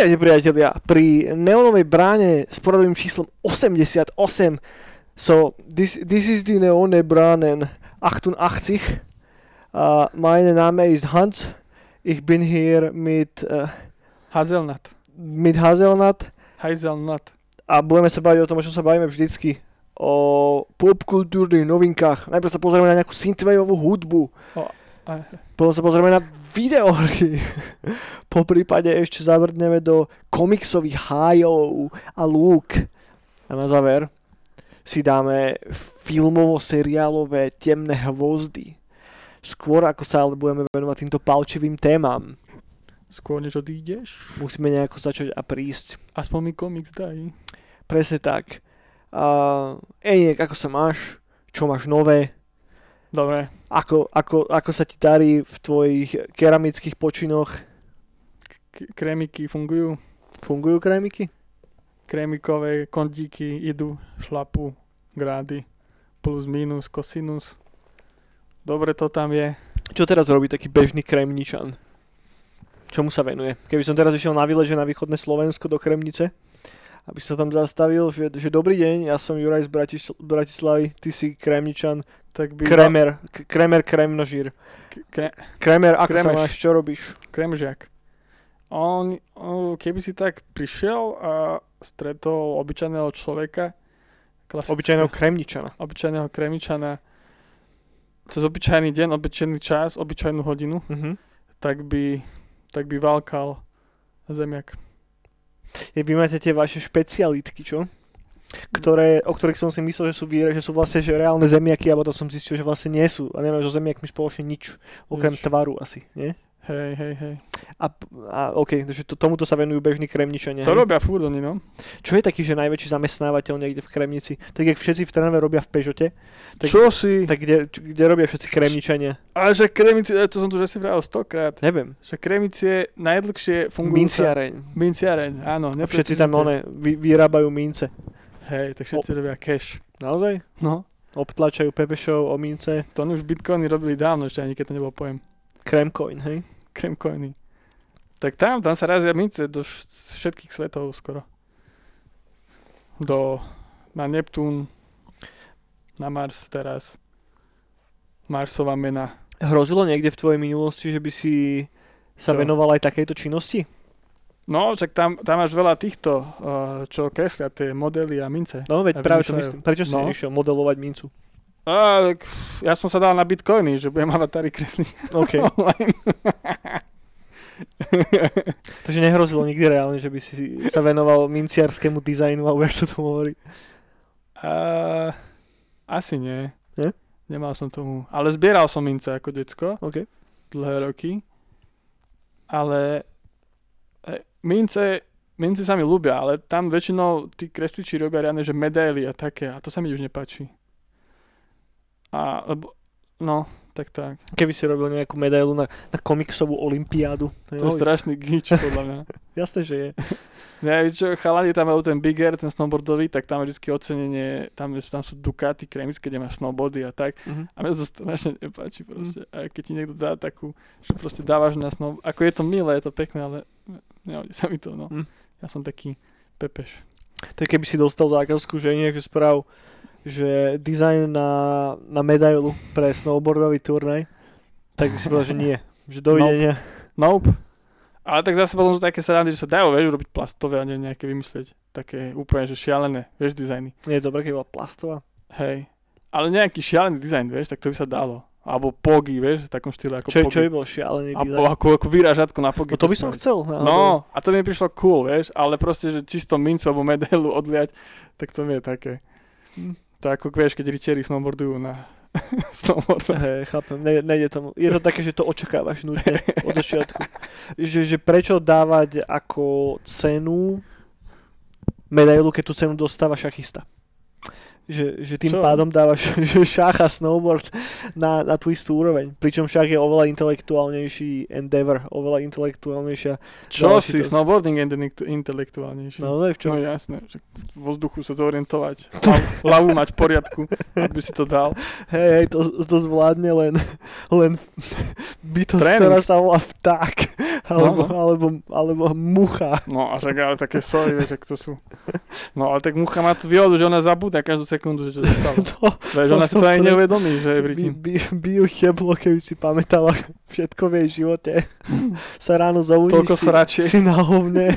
Vítajte priatelia pri neonovej bráne s poradovým číslom 88. So, this, this is die neone Branen 88. Uh, meine Name ist Hans. Ich bin hier mit, uh, Hazelnut. mit Hazelnut Hazelnut. a budeme sa baviť o tom, o čom sa bavíme vždycky. O popkultúrnych novinkách. Najprv sa pozrieme na nejakú synthwaveovú hudbu. Potom sa pozrieme na videohry. po prípade ešte zabrdneme do komiksových hájov a lúk. A na záver si dáme filmovo-seriálové temné hvozdy. Skôr ako sa ale budeme venovať týmto palčivým témam, Skôr než odídeš, musíme nejako začať a prísť. aspoň mi komiks daj. Presne tak. Uh, Eniek, ako sa máš? Čo máš nové? Dobre, Ako, ako, ako sa ti darí v tvojich keramických počinoch? k- krémiky fungujú. Fungujú krémiky? Krémikové kondíky idú, šlapu, grády, plus, minus, kosinus. Dobre to tam je. Čo teraz robí taký bežný kremničan? Čomu sa venuje? Keby som teraz išiel na výlet, že na východné Slovensko do Kremnice, aby sa tam zastavil, že, že dobrý deň, ja som Juraj z Bratis- Bratislavy, ty si kremničan, Tak by kremer, k- kremer kremnožír. Kre- Kremer, sa Kremeš. máš, čo robíš? kremžiak. On, on, keby si tak prišiel a stretol obyčajného človeka, klasické- Obyčajného kremničana. obyčajného kremičana, cez obyčajný deň, obyčajný čas, obyčajnú hodinu, Uh-huh. tak by, tak by válkal zemiak. Je, vy máte tie vaše špecialitky, čo? Ktoré, o ktorých som si myslel, že sú, že sú vlastne že reálne zemiaky a potom som zistil, že vlastne nie sú. A nemáš so zemiakmi spoločne nič, okrem Nič. tvaru asi, nie? Hej, hej, hej. A, a OK, takže to, tomuto sa venujú bežní kremničania. To hej? robia furt oni, no. Čo je taký, že najväčší zamestnávateľ niekde v Kremnici? Tak jak všetci v Trnave robia v Pežote, tak, Čo si? tak kde, č- kde robia všetci kremničania? A že kremici, to som tu už asi vravel stokrát, Neviem. že kremici je najdlhšie fungujúca... Minciareň. Minciareň, áno. Všetci tam one, vy, vyrábajú mince. Hej, tak všetci robia cash. Naozaj? No, Obtlačajú pepešov o mince. to už bitcoiny robili dávno, ešte ani keď to nebol pojem. Kremcoin, hej? Kremcoiny. Tak tam, tam sa razia mince do vš- všetkých svetov skoro. Do, na Neptún, na Mars teraz. Marsová mena. Hrozilo niekde v tvojej minulosti, že by si sa Čo? venoval aj takejto činnosti? No, však tam, tam máš veľa týchto, uh, čo kreslia tie modely a mince. No veď A práve to myslím. Prečo si No. nešiel modelovať mincu? A, tak ja som sa dal na bitcoiny, že budem avatary kresliť OK. Takže nehrozilo nikdy reálne, že by si sa venoval minciarskému dizajnu, alebo jak sa to hovorí. A, asi nie. Nie? Nemal som tomu. Ale zbieral som mince ako decko. OK. dlhé roky. Ale mince, mince sa mi ľúbia, ale tam väčšinou tí kresliči robia riadne, že medaily a také a to sa mi už nepáči. A, lebo, no, tak tak. Keby si robil nejakú medailu na, na komiksovú olympiádu. To je strašný gič, podľa mňa. Jasné, že je. Ja, víš čo, chalani tam majú ten Big Air, ten snowboardový, tak tam je vždy ocenenie, tam, tam sú Ducati kremické, kde máš snowboardy a tak. Mhm. A mne to strašne nepáči proste. A keď ti niekto dá takú, že proste dávaš na snow, ako je to milé, je to pekné, ale nehodí sa mi to, no. Mm. Ja som taký pepeš. Je keby si dostal zákazku, že nejak, že sprav, že dizajn na, na medailu pre snowboardový turnaj, tak by si povedal, že nie. Že dovidenia. Nope. Ale tak zase potom sú také srandy, že sa dajú, vieš, robiť plastové a ne, nejaké vymyslieť. Také úplne, že šialené, vieš, dizajny. Nie je dobré, keď bola plastová. Hej. Ale nejaký šialený dizajn, vieš, tak to by sa dalo. Alebo pogy, vieš, v takom štýle ako Čo, pogy. čo by bol šialený Alebo dizajn? ako, ako vyrážatko na pogy. No to by som chcel. No, a to mi prišlo cool, vieš, ale proste, že čisto mincu alebo medailu odliať, tak to mi je také. Hm. To ako, vieš, keď ričeri snowboardujú na snowboard. Hej, chápem, ne, nejde tomu. Je to také, že to očakávaš nutne od začiatku. Že, že prečo dávať ako cenu medailu, keď tú cenu dostáva šachista. Že, že tým Čo? pádom dávaš že šach a snowboard na, na tú istú úroveň. Pričom šach je oveľa intelektuálnejší endeavor, oveľa intelektuálnejšia. Čo si, snowboarding je intelekt- intelektuálnejší. No, v čom? No jasné, že v vzduchu sa zorientovať, hlav- hlavu mať v poriadku, aby si to dal. Hej, hej, to, to zvládne len, len bytosť, Tréning. ktorá sa volá vták. Alebo, No, alebo, alebo mucha. No a však ale také sory, vieš, ak to sú. No ale tak mucha má tú výhodu, že ona zabúda každú sekundu, že čo sa stalo. To, Vieš, ona si to ani neuvedomí, že je by, rytím. by, by cheblo, keby si pamätala všetko v jej živote. Sa ráno zobudíš Toľko si, sračiek. si na hovne.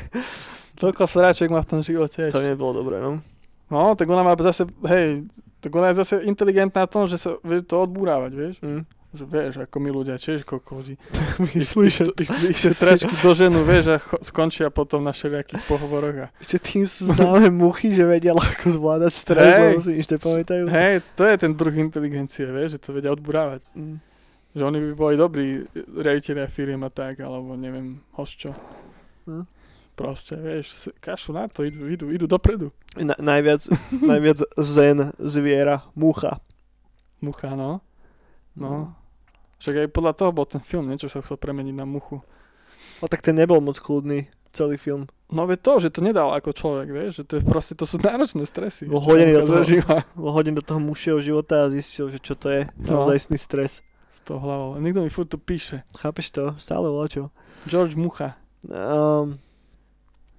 Toľko sráček má v tom živote. To nebolo dobré, no. No, tak ona má zase, hej, tak ona je zase inteligentná v tom, že sa vie to odbúrávať, vieš. Mm. Že vieš, ako my ľudia, tiež kokozi. Myslíš, že Ich, sračky do ženu, vieš, a cho, skončia potom na všelijakých pohovoroch. A... Ešte tým sú známe muchy, že vedia ľahko zvládať stres, Hej. lebo si nič nepamätajú. Hej, to je ten druh inteligencie, vieš, že to vedia odburávať. Mm. Že oni by boli dobrí riaditeľia firiem a tak, alebo neviem, hosčo. Hm. Proste, vieš, kašu na to, idú, idú, idú dopredu. Na, najviac, najviac zen zviera, mucha. Mucha, no. No. Však aj podľa toho bol ten film, niečo sa chcel premeniť na muchu. No tak ten nebol moc kľudný, celý film. No veď to, že to nedal ako človek, vieš, že to je proste, to sú náročné stresy. Bol hodený do toho. zažíva Bol hodím do toho mušieho života a zistil, že čo to je. No. Naozajstný stres. s tou hlavou. A niekto mi furt tu píše. Chápeš to? Stále voľačo. George Mucha. Um,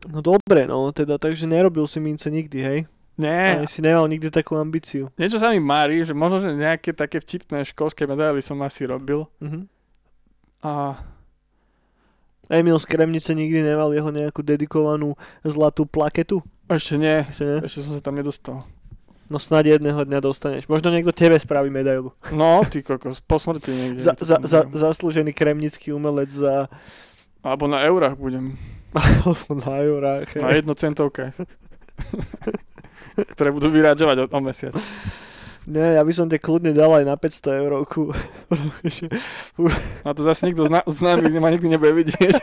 no dobre, no, teda, takže nerobil si mince nikdy, hej? Nie, Ani si nemal nikdy takú ambíciu. niečo sa mi mári, že možno, že nejaké také vtipné školské medaily som asi robil. Mhm. A Emil z Kremnice nikdy nemal jeho nejakú dedikovanú zlatú plaketu? ešte nie, Ešte ne? ešte som sa tam nedostal. No snad jedného dňa dostaneš. Možno niekto tebe spraví medailu. No, ty kokos, po smrti niekde. Za, za, za, zaslúžený kremnický umelec za Alebo na eurách budem. na eurách. Na hej. jednocentovkách. ktoré budú vyrážovať o, o mesiac. Nie, ja by som tie kľudne dal aj na 500 eurovku. A to zase nikto zna, z nami ma nikdy nebude vidieť.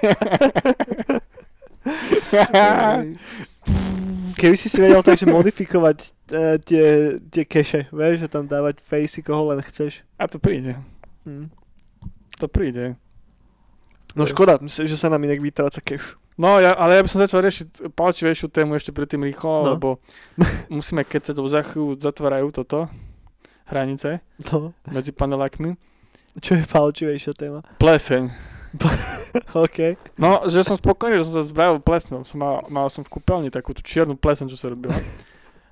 Keby si si vedel takže modifikovať uh, tie, tie keše, vieš, že tam dávať fejsy, koho len chceš. A to príde. Hm. To príde. No škoda, že sa nám inak vytráca keš. No, ja, ale ja by som začal riešiť palčivejšiu tému ešte predtým rýchlo, No. lebo musíme keď sa to za chvíľu zatvárajú toto hranice No, medzi panelákmi. čo je palčivejšia téma. Pleseň. OK. No, že som spokojný, že som sa zbavil plesňou. Som mal, mal som v kúpeľni takú tú čiernu pleseň, čo sa robila.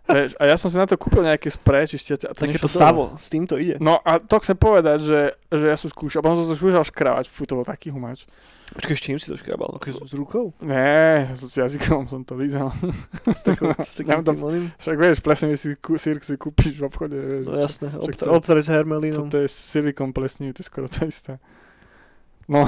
Vieš, a ja som si na to kúpil nejaké sprej čistiace. A to Takéto savo, s týmto ide. No a to chcem povedať, že, že ja som skúšal, potom som to skúšal škrávať, fú, to bol taký humáč. Počkaj, s čím si to škrabal? Akože s rukou? Nie, s jazykom som to lízal. S, takou, s Ja takým oným? Však vieš, plesne si, kú, sír si kúpiš v obchode. Vieš, No jasné, s hermelínom. Toto je silikon plesní, to je skoro to isté. No,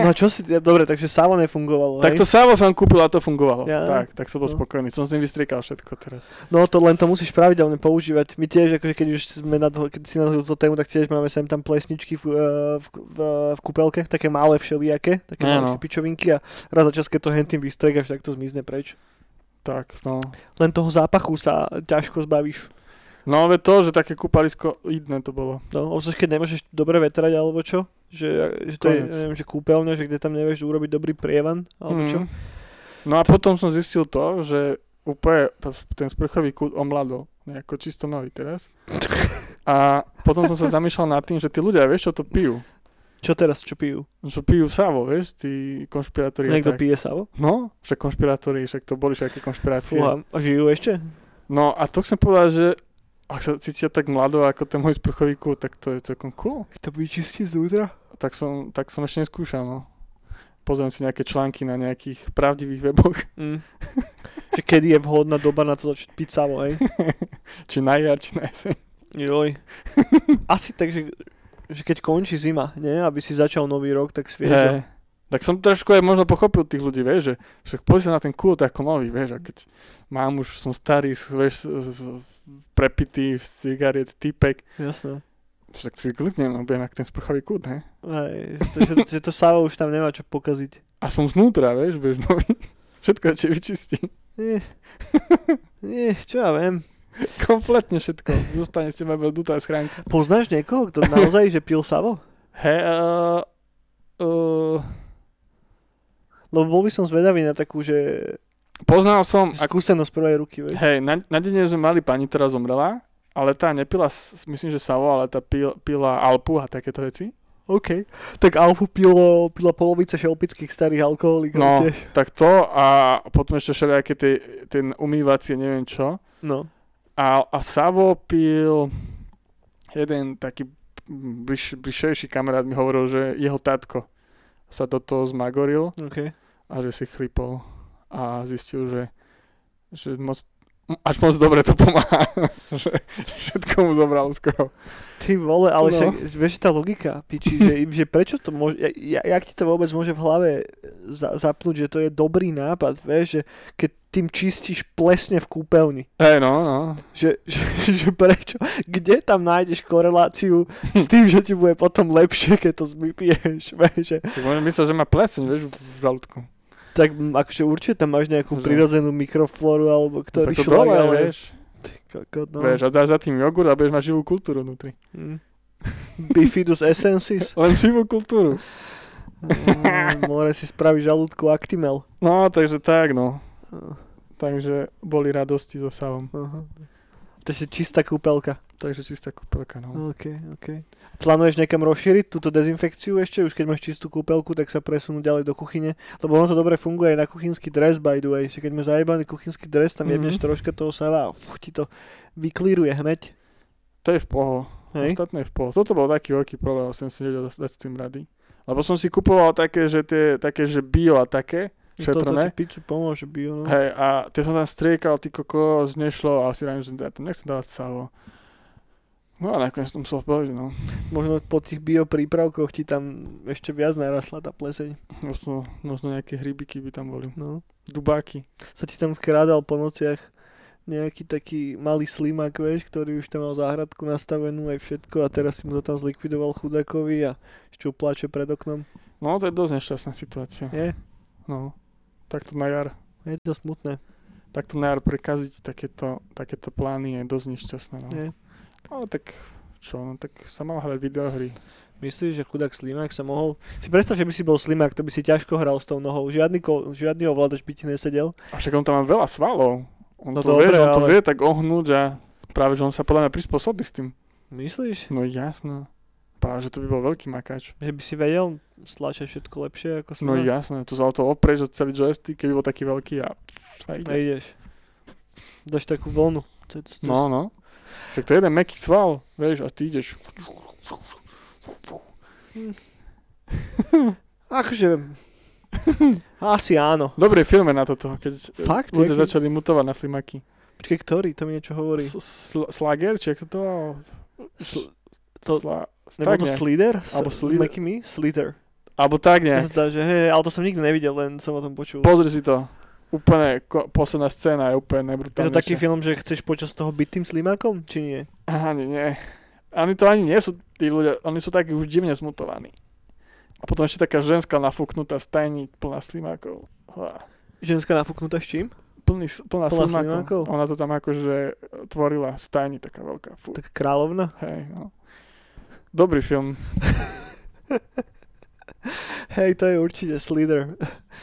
No čo si, dobre, takže savo nefungovalo, tak hej? to sávo som kúpil a to fungovalo. Ja. Tak, tak som bol No. spokojný. Som s tým vystriekal všetko teraz. No to len to musíš pravidelne používať. My tiež, akože keď už sme na to, keď si na túto tému, tak tiež máme sem tam plesničky v, eh, v, v, v kúpelke, také malé všelijaké, také malé pičovinky a raz za čas, keď to hentým vystrekaš, tak to zmizne preč. Tak, no. Len toho zápachu sa ťažko zbavíš. No, ale to, že také kúpalisko idné to bolo. No, keď nemôžeš dobre vetrať alebo čo, že, že to je, Koniec. ja neviem, že kúpeľňa, že kde tam nevieš urobiť dobrý prievan, alebo čo. Mhm. No a potom som zistil to, že úplne to, ten sprchový kút omladol. Nejako čisto nový teraz. A potom som sa zamýšľal nad tým, že tí ľudia, vieš, čo to pijú? Čo teraz, čo pijú? Čo pijú savo, vieš, tí konšpirátori. Niekto tak. pije savo? No, však konšpirátori, však to boli všetky konšpirácie. Fúha, a žijú ešte? No a to chcem povedať, že ak sa cítia tak mlado ako ten môj sprchový kút, tak to je celkom cool. To vyčistí znútra? Tak som, tak som ešte neskúšal, no. Pozriem si nejaké články na nejakých pravdivých weboch, Mm. že kedy je vhodná doba na to začať piť savo, hej? či na jar, či na jeseň. Joj. Asi tak, že, že keď končí zima, nie? Aby si začal nový rok, tak sviežo. Hej. Tak som trošku aj možno pochopil tých ľudí, vieš, že však sa na ten kult ako nový, vieš, a keď mám už, som starý, vieš, prepitý, z cigariet, typek, Jasné. Však si kliknem, budem jak ten sprchový kult, ne? Hej, to, že, že to savo už tam nemá čo pokaziť. Aspoň znútra, vieš, budeš nový. Všetko ti vyčistí. Nie. Nie, čo ja viem. Kompletne všetko. Zostane s teba dutá schránka. Poznáš niekoho, kto naozaj, že pil savo? Hej, uh, uh, Lebo bol by som zvedavý na takú, že poznal som, skúsenosť prvej ruky, vieš. hej, na, na deň sme mali pani, ktorá zomrela, ale tá nepila, myslím, že savo, ale tá pil, pila Alpu a takéto veci. OK. Tak Alfu pilo, pila polovica šelpických starých alkoholikov No. tiež. Tak to a potom ešte všelijaké tie, ten umývacie, neviem čo. No. A, a Savo pil jeden taký bliž, bližšejší kamarát mi hovoril, že jeho tatko sa do toho zmagoril OK. a že si chlipol a zistil, že, že moc, až moc dobre to pomáha. že všetko mu zobral skoro. Ty vole, ale No. však, vieš, tá logika, piči, že, že prečo to môže, ja, ja, jak ti to vôbec môže v hlave za, zapnúť, že to je dobrý nápad, vieš, že keď tým čistíš plesne v kúpeľni, Hej, no, no. že, že, že prečo, kde tam nájdeš koreláciu s tým, že ti bude potom lepšie, keď to vypiješ, vieš, že, Tak môžem myslieť, že má pleseň, vieš, v žalúdku. Tak akože určite tam máš nejakú Že- prirodzenú mikroflóru, alebo No, ktorý to šlak, dole, ale... vieš. Ty kokot, no. Vieš, a dáš za tým jogurt a budeš mať živú kultúru vnútri. Mm. Bifidus essensis. Len živú kultúru. Mm, More si spraví žalúdku Actimel. No, takže tak, no. Uh, Takže boli radosti so Savom. aha. To je čistá kúpelka. Takže čistá kúpelka, no. OK, OK. Plánuješ niekam rozšíriť túto dezinfekciu ešte? Už keď máš čistú kúpelku, tak sa presunú ďalej do kuchyne? Lebo ono to dobre funguje aj na kuchynský dres, by the way. Keď máš zajebaný kuchynský dres, tam Mhm. jebneš troška toho sava a uf, ti to vyklíruje hneď. To je v poho. Hej? Ostatné je v poho. Toto bol taký veľký problém, som si nevedel dať s tým rady. Lebo som si kupoval také, že tie, také, že bio a také, Toto šetrné. ti piču pomôže, bio, no. Hej, a tie som tam striekal, ty kokos, nešlo a si rám, že ja to nechcem dávať savo. No a nakoniec som musel povedať, no. Možno po tých bio prípravkoch ti tam ešte viac narastla tá pleseň. Možno, možno nejaké hrybiky by tam boli. No. Dubáky. Sa ti tam vkrádal po nociach nejaký taký malý slimák, vieš, ktorý už tam mal záhradku nastavenú aj všetko a teraz si mu to tam zlikvidoval chudákovi a ešte plače pred oknom. No to je dosť nešťastná situácia. Je, No. Takto na jar. je to smutné. Takto na jar prekaziť takéto, takéto plány je dosť nešťastné. No. Je. Ale tak čo, no tak sa mal hrať videohry. Myslíš, že chudák slimák sa mohol... Si predstav, že by si bol slimák, to by si ťažko hral s tou nohou. Žiadny, ko... žiadny ovládač by ti nesedel. A však on tam má veľa svalov. On No to dobre, vie, že on to ale- vie tak ohnúť a práve, že on sa podľa mňa prispôsobí s tým. Myslíš? No jasno. Práve, že to by bol veľký makáč. Že by si vedel stlačať všetko lepšie ako No slimák? jasné, to sa o to oprieš od celý joystick, keby bol taký veľký a... a ide. A ideš. Dáš takú vlnu. To, to, to, No, no. Však to je jeden meký sval, vieš, a ty ideš. Akože... Asi áno. Dobrý film je na toto, keď Fakt? ľudia Jaký? začali mutovať na slimaky. Počkej, ktorý? To mi niečo hovorí. Slager, či jak sa to volalo? Sl- to- Sla- Nebo to. Slider? Alebo S- Slither. S Makimi? Slither. Alebo tak nejak. sa zdá, že hej, ale to som nikdy nevidel, len som o tom počul. Pozri si to. Úplne, ko- posledná scéna je úplne je najbrutálnejšia. to taký film, že chceš počas toho byť tým slimákom, či nie? Ani nie. Oni to ani nie sú tí ľudia, oni sú takí už divne smutovaní. A potom ešte taká ženská nafúknutá stajní plná slimákov. Há. Ženská nafúknutá s čím? Plný, plná, Plná slimákov. slimákov? Ona to tam akože tvorila stajní taká veľká. Fú. Tak kráľovna? Hej, no. Dobrý film. Hej, to je určite Slither.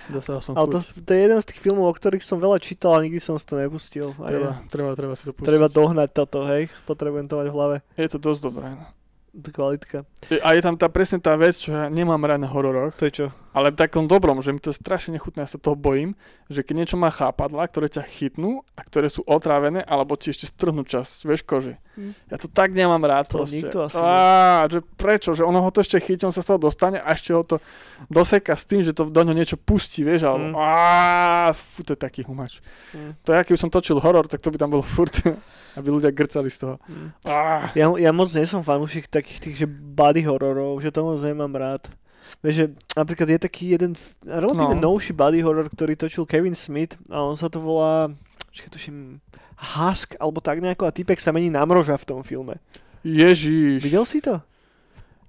Dostal som Ale to, to je jeden z tých filmov, o ktorých som veľa čítal a nikdy som si to nepustil. Treba, treba, treba si to pustiť. treba dohnať toto, hej. Potrebujem to mať v hlave. Je to dosť dobré. No. Kvalitka. A je tam tá presne tá vec, čo ja nemám rád na hororoch, To je čo? ale v takom dobrom, že mi to strašne nechutné, ja sa toho bojím, že keď niečo má chápadla, ktoré ťa chytnú a ktoré sú otrávené, alebo ti ešte strhnú časť, vieš, kože. Hm. Ja to tak nemám rád To proste. nikto asi Á, že prečo? Že ono ho to ešte chytí, on sa z toho dostane a ešte ho to doseka s tým, že to do ňo niečo pustí, vieš, alebo á, fú, to je taký humač. Hm. To je, keby som točil horor, tak to by tam bolo furt, aby ľudia grcali z toho. Hm. Á, Ja, ja moc nie som fanúšik takých tých, že body hororov, že to moc nemám rád. Vieš, že napríklad je taký jeden relatívne No. novší body horror, ktorý točil Kevin Smith a on sa to volá, počkaj, tuším, Husk, alebo tak nejako a typek sa mení na mroža v tom filme. Ježiš. Videl si to?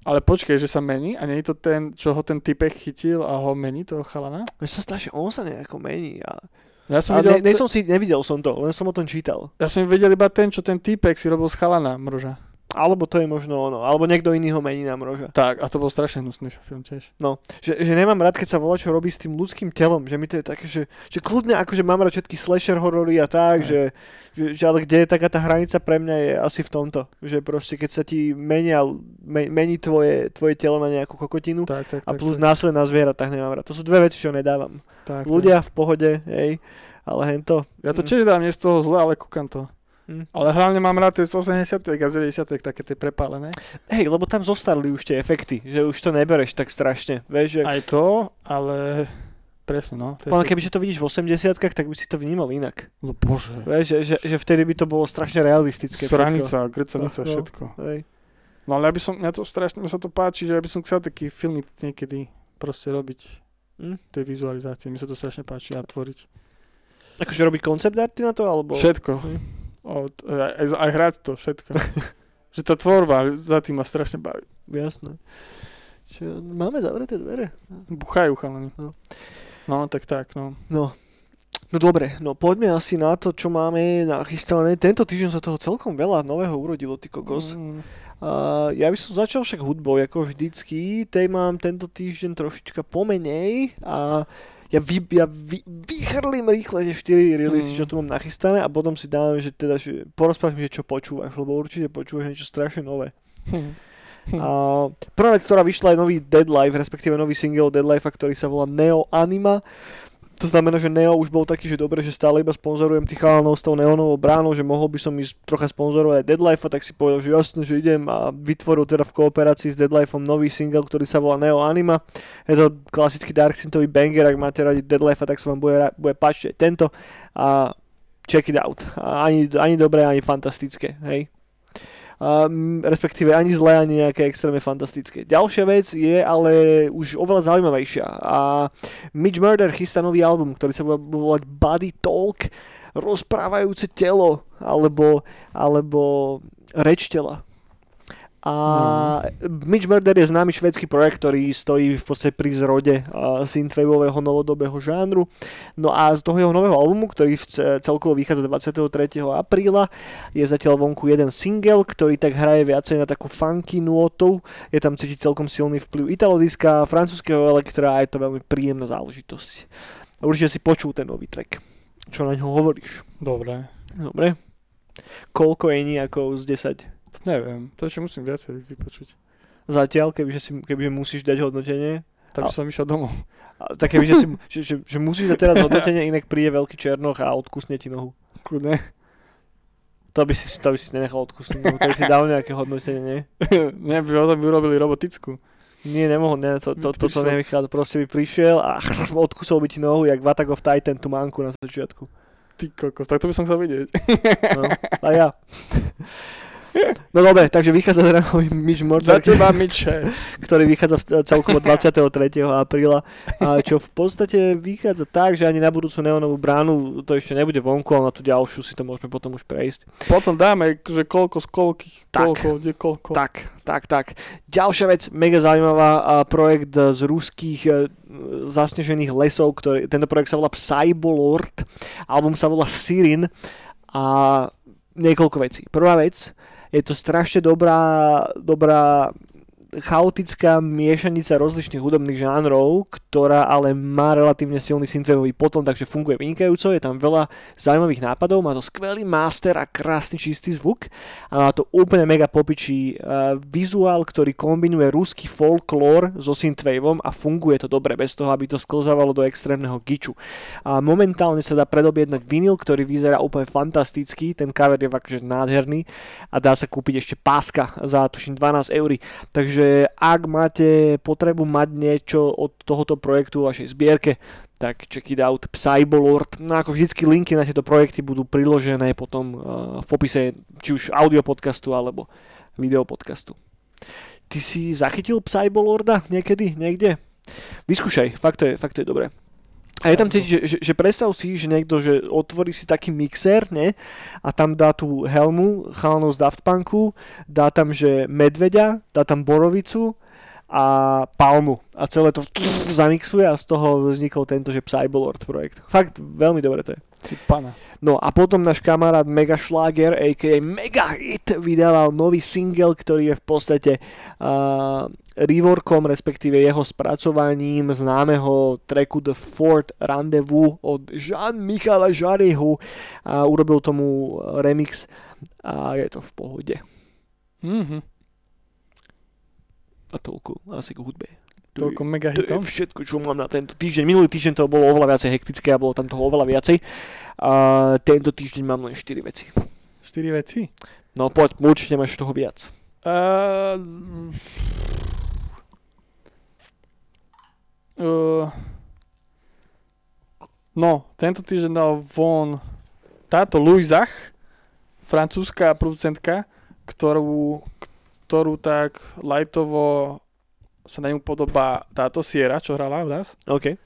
Ale počkej, že sa mení a nie je to ten, čo ho ten typek chytil a ho mení toho chalana? Mne sa zdá, že on sa nejako mení. A... Ja som, videl, ne, ne som si, nevidel som to, len som o tom čítal. ja som videl iba ten, čo ten typek si robil z chalana, mroža. Alebo to je možno ono, alebo niekto iný ho mení na mroža. Tak, a to bol strašne hnusný film tiež. No, že, že nemám rád, keď sa volá, čo robí s tým ľudským telom, že mi to je také, že, že kľudne akože mám rád všetky slasher horory a tak, že, že, že, ale kde je taká tá hranica pre mňa je asi v tomto, že proste keď sa ti menia, me, mení tvoje, tvoje telo na nejakú kokotinu Tak, tak, a tak, plus tak, na zvieratách nemám rád. To sú dve veci, čo nedávam. tak, Ľudia v pohode, hej, ale hento. Ja to mm, tiež dám, nie z toho zle, ale kúkam to. Mm. Ale hlavne mám rád tie z 80 a z 90 také tie prepálené. Hej, lebo tam zostarli už tie efekty, že už to nebereš tak strašne, vieš, že Aj to, ale presne no. tie Podľa kebyže to vidíš v 80 tak by si to vnímal inak. No bože. Vieš, že, že, že vtedy by to bolo strašne realistické. Sranica, grcanica, No, no. všetko. Hej. No ale ja by som, mňa to strašne, mňa sa to páči, že ja by som chcel taký filmy niekedy proste robiť Hm? tej vizualizácie. Mi sa to strašne páči a tvoriť. Akože robiť koncept arty na to, alebo... Všetko. Hm. Od, aj, aj, aj hrať to, všetko. že tá tvorba za tým ma strašne baví. Jasné. Čo, máme zavreté dvere? Buchajú chalani. No. No, tak tak, no. No. No dobre, no poďme asi na to, čo máme nachystané. Tento týždeň sa toho celkom veľa nového urodilo, ty kokos. Mm, Uh, ja by som začal však hudbou, ako vždycky. Tej mám tento týždeň trošička pomenej a ja, vy, ja vy, vychrlím rýchle tie 4 releasy, Mm. čo tu mám nachystané a potom si dám, že teda, že porozprávam, že čo počúvaš, lebo určite počúvaš niečo strašne nové. Hm. A prvá vec, ktorá vyšla je nový Dead Life, respektíve nový single Dead Life, ktorý sa volá Neo Anima. To znamená, že Neo už bol taký, že dobre, že stále iba sponzorujem tých chalanov s tou neonovou bránou, že mohol by som ísť trocha sponzorovať aj Dead Life, tak si povedal, že jasne, že idem a vytvoril teda v kooperácii s Dead Lifeom nový single, ktorý sa volá Neo Anima. Je to klasický dark synthový banger, ak máte radi Dead Life, tak sa vám bude, bude páčiť aj tento. A check it out. Ani, ani dobré, ani fantastické, hej. Mm, respektíve ani zlé, ani nejaké extrémne fantastické. Ďalšia vec je ale už oveľa zaujímavejšia. A Mitch Murder chystá nový album, ktorý sa bude volať Body Talk, rozprávajúce telo, alebo, alebo reč tela. A Mitch Murder je známy švedský projekt, ktorý stojí v podstate pri zrode uh, synthwaveového novodobého žánru. No a z toho jeho nového albumu, ktorý v ce- celkovo vychádza 23. apríla, je zatiaľ vonku jeden single, ktorý tak hraje viacej na takú funky nôtu. Je tam cítiť celkom silný vplyv italodiska, francúzského elektra a je to veľmi príjemná záležitosť. Určite si počul ten nový track. Čo na ňo hovoríš? Dobre. Dobre. Koľko je nejakou z 10? To neviem. To ešte musím viacej vypočuť. Zatiaľ, kebyže, si, kebyže musíš dať hodnotenie. Tak by som išiel domov. A, tak kebyže si, že, že, že musíš dať teraz hodnotenie, inak príde veľký černoch a odkusne ti nohu. Kľudne. To by si, to by si nenechal odkusnúť nohu, to by si dal nejaké hodnotenie, nie? Nie, by o tom by urobili robotickú. Nie, nemohol, ne, to, to, toto Prišiel. nevychádza, proste by prišiel a odkusol by ti nohu, jak v Attack of Titan tú manku na začiatku. Ty kokos, tak to by som chcel vidieť. No, a ja. No dobre, takže vychádza teda Mitch Murder, Za teba, Miče. ktorý vychádza v, celkovo 23. apríla, a čo v podstate vychádza tak, že ani na budúcu neonovú bránu to ešte nebude vonku, ale na tú ďalšiu si to môžeme potom už prejsť. Potom dáme, že koľko z koľkých, Tak. koľko, kde koľko. Tak, tak, tak. Ďalšia vec, mega zaujímavá, projekt z ruských e, zasnežených lesov, ktorý, tento projekt sa volá Psybolord, album sa volá Sirin a niekoľko vecí. Prvá vec, je to strašne dobrá, dobrá chaotická miešanicá rozličných hudobných žánrov, ktorá ale má relatívne silný synthwaveový potom, takže funguje vynikajúco, je tam veľa zaujímavých nápadov, má to skvelý master a krásny čistý zvuk a má to úplne mega popičí uh, vizuál, ktorý kombinuje ruský folklór so synthwaveom a funguje to dobre, bez toho, aby to sklzávalo do extrémneho giču. A momentálne sa dá predobjednať vinyl, ktorý vyzerá úplne fantastický, ten cover je akože nádherný a dá sa kúpiť ešte páska za tuším 12 eur. Takže ak máte potrebu mať niečo od tohoto projektu vašej zbierke, tak check it out, Psybolord. No ako vždycky linky na tieto projekty budú priložené potom uh, v popise či už audio podcastu alebo video podcastu. Ty si zachytil Psybolorda niekedy, niekde? Vyskúšaj, fakt to je, fakt to je dobré. A je tam cítiť, že, že, že predstav si, že niekto že otvorí si taký mixer, ne? A tam dá tú helmu chalanov z Daft Punku, dá tam, že medveďa, dá tam borovicu a palmu. A celé to zamixuje a z toho vznikol tento, že Psybolord projekt. Fakt veľmi dobre to je. Si pana. No a potom náš kamarát Mega Schlager, a.k.a. Mega Hit, vydával nový single, ktorý je v podstate uh, reworkom, respektíve jeho spracovaním známeho tracku The Fort Rendezvous od Jean-Michala Jarehu a urobil tomu remix a je to v pohode. Mhm. A toľko asi k hudbe. Toľko mega To je hitov. všetko, čo mám na tento týždeň. Minulý týždeň to bolo oveľa viacej hektické a bolo tam toho oveľa viacej. A tento týždeň mám len 4 veci. 4 veci. No poď, určite máš toho viac. Uh, uh, no, tento týždeň dal von táto Louisach, francúzska producentka, ktorú, ktorú tak lightovo sa na ňu podobá táto Sierra, čo hrala v nás. OK.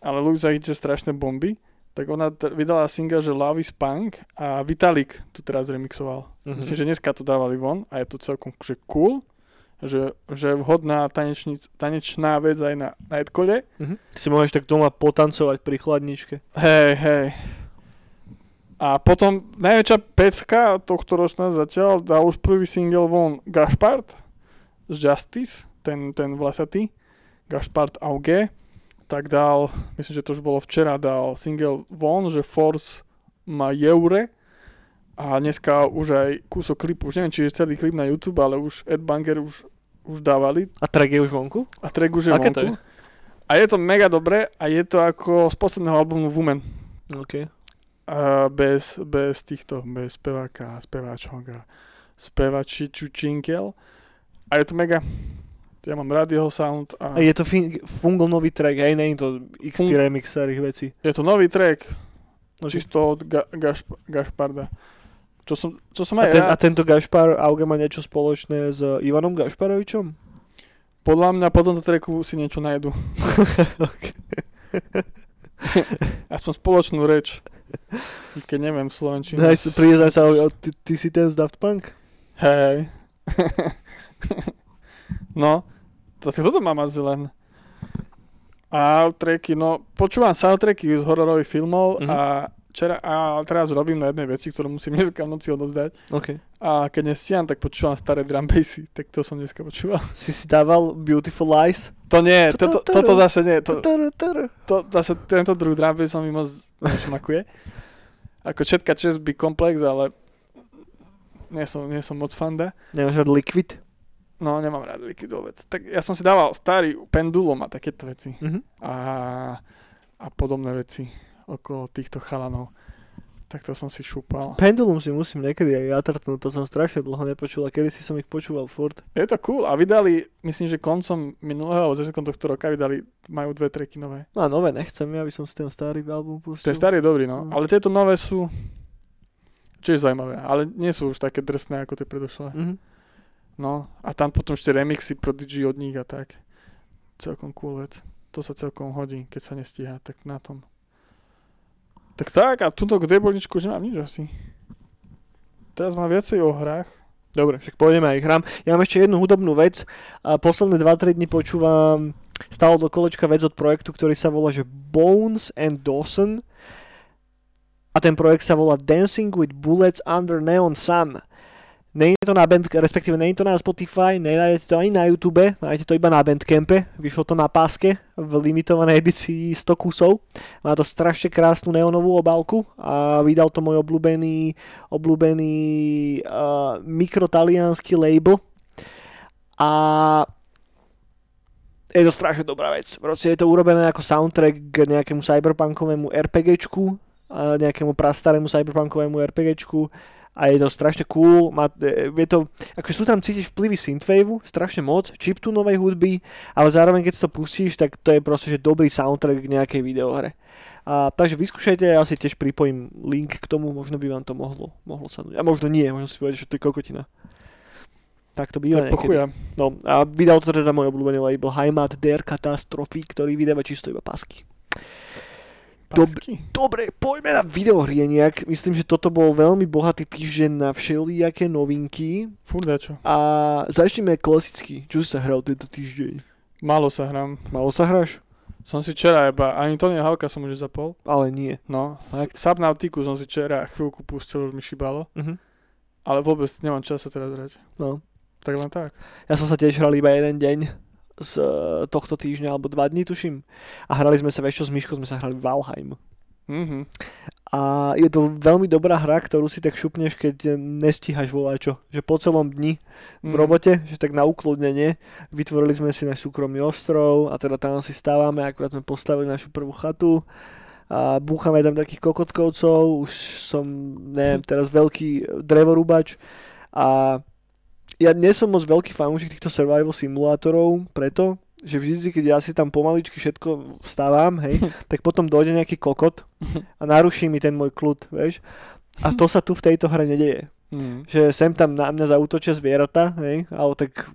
Ale Louisa ide strašné bomby. Tak ona t- vydala single, že Love is Punk a Vitalik tu teraz remixoval. Mhm. Myslím, že dneska to dávali von a je to celkom že cool, že, že vhodná tanečnic, tanečná vec aj na, Edkole. Mhm. Si môžeš tak doma potancovať pri chladničke. Hej, hej. A potom najväčšia pecka tohto ročná zatiaľ dal už prvý single von Gašpart z Justice, ten, ten vlasatý, Gašpart Auge, tak dal, myslím, že to už bolo včera, dal single von, že Force má Jeure a dneska už aj kúsok klipu, už neviem, či je celý klip na YouTube, ale už Ed Banger už, už dávali A track je už vonku? a track už je Aké to vonku. A je to mega dobré a je to ako z posledného albumu Woman. OK. A bez, bez týchto, bez speváka speváčok a spevači čučinkel. A je to mega. Ja mám rád jeho sound a A je to fin- fungal nový track, hej, je to XT Fun- remix starých vecí. je to nový track, Okay. čisto od Ga- Gašp- Gašparda. Čo som, čo som A, aj ten, ja, a tento Gašpar Auge má niečo spoločné s Ivanom Gašparovičom? podľa mňa po tomto tracku si niečo nájdu. Aspoň spoločnú reč. Keď neviem v Slovenčine. Daj príde sa, ty, ty si ten z Daft Punk? Hej. no, to, toto má mať zelen. A tracky, no, počúvam soundtracky z hororových filmov Mhm. a, včera, a teraz robím na jednej veci, ktorú musím dneska v noci odovzdať. OK. A keď nestíham, tak počúvam staré drum bassy, tak to som dneska počúval. Si si dával Beautiful Lies? To nie, toto, toto zase nie, to, to, zase tento druh drum bass som mi moc nešmakuje. Ako všetka čest by komplex, ale nie som, nie som moc fanda. Nemáš rád Liquid? No, nemám rád Liquid vôbec. Tak ja som si dával starý pendulum a takéto veci. Mhm. A, a podobné veci okolo týchto chalanov. Tak to som si šúpal. Pendulum si musím niekedy aj ja trtnúť, to som strašne dlho nepočul a kedy si som ich počúval furt. Je to cool a vydali, myslím, že koncom minulého alebo začiatkom tohto roka vydali, majú dve treky nové. No a nové nechcem, ja by som si ten starý album pustil. Ten starý je dobrý, no. Mm. Ale tieto nové sú tiež zaujímavé, ale nie sú už také drsné ako tie predošlé. Mhm. No a tam potom ešte remixy Prodigy od nich a tak. Celkom cool vec. To sa celkom hodí, keď sa nestíha, tak na tom. Tak tak, a tuto k debolničku už nemám nič asi. Teraz mám viacej o hrách. Dobre, však pôjdeme aj k hrám. Ja mám ešte jednu hudobnú vec. A posledné 2-3 dni počúvam stále do kolečka vec od projektu, ktorý sa volá že Bones and Dawson. A ten projekt sa volá Dancing with Bullets Under Neon Sun. Je to na band, respektíve je to na Spotify, nenájdete to ani na YouTube, nájdete to iba na Bandcampe, vyšlo to na páske v limitovanej edícii 100 kusov. Má to strašne krásnu neonovú obálku a vydal to môj obľúbený, obľúbený uh, mikrotalianský label. A je to strašne dobrá vec. Proste je to urobené ako soundtrack k nejakému cyberpunkovému RPGčku, nejakému prastarému cyberpunkovému RPGčku a je to strašne cool, má, e, je to, ako sú tam cítiť vplyvy synthwaveu, strašne moc, chiptunovej hudby, ale zároveň keď si to pustíš, tak to je proste, že dobrý soundtrack k nejakej videohre. A, takže vyskúšajte, ja si tiež pripojím link k tomu, možno by vám to mohlo, mohlo sa A možno nie, možno si povedať, že to je kokotina. Tak to býva niekedy. No a vydal to teda môj obľúbený label Heimat der Katastrophy, ktorý vydáva čisto iba pasky. Dob-. Dobre, poďme na videohry nejak. Myslím, že toto bol veľmi bohatý týždeň na všelijaké novinky. Furt dačo. A začneme klasicky. Čo si sa hral tento týždeň? Málo sa hrám. Malo sa hráš? Som si včera iba, ani Antonio Halka som už zapol. Ale nie. No, Fakt? Subnautiku som si včera chvíľku pustil, už mi šibalo. Mhm. Ale vôbec nemám čas sa teraz hrať. No. Tak len tak. Ja som sa tiež hral iba jeden deň z eh, tohto týždňa, alebo dva dní tuším. A hrali sme sa, vieš čo, s Myškou sme sa hrali Valheim. Mhm. A je to veľmi dobrá hra, ktorú si tak šupneš, keď nestíhaš voľačo. Že po celom dni v Mhm. robote, že tak na ukludnenie, vytvorili sme si náš súkromný ostrov a teda tam si stávame, akurát sme postavili našu prvú chatu a búchame tam takých kokotkovcov, už som, neviem, teraz veľký drevorúbač a ja nie som moc veľký fanúšik týchto survival simulátorov, preto, že vždy, keď ja si tam pomaličky všetko vstávam, hej, tak potom dojde nejaký kokot a naruší mi ten môj kľud, vieš. A to sa tu v tejto hre nedeje. Mhm. Že sem tam na mňa zautočia zvieratá, hej, ale tak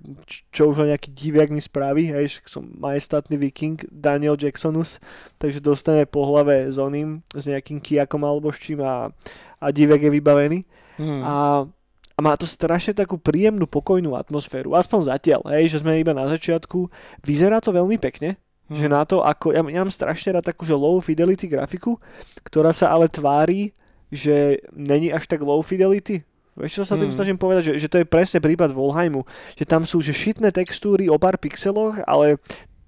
čo už len nejaký diviak mi spraví, hej, že som majestátny viking Daniel Jacksonus, takže dostane po hlave s oným, s nejakým kijakom alebo s čím a, a diviak je vybavený. Mhm. A, a má to strašne takú príjemnú, pokojnú atmosféru. Aspoň zatiaľ, hej, že sme iba na začiatku. Vyzerá to veľmi pekne, Mhm. že na to, ako, ja, ja mám strašne rád takú, že low fidelity grafiku, ktorá sa ale tvári, že není až tak low fidelity. Vieš, čo sa tým Hmm. snažím povedať? Že, že to je presne prípad Volheimu. Že tam sú že šitné textúry o pár pixeloch, ale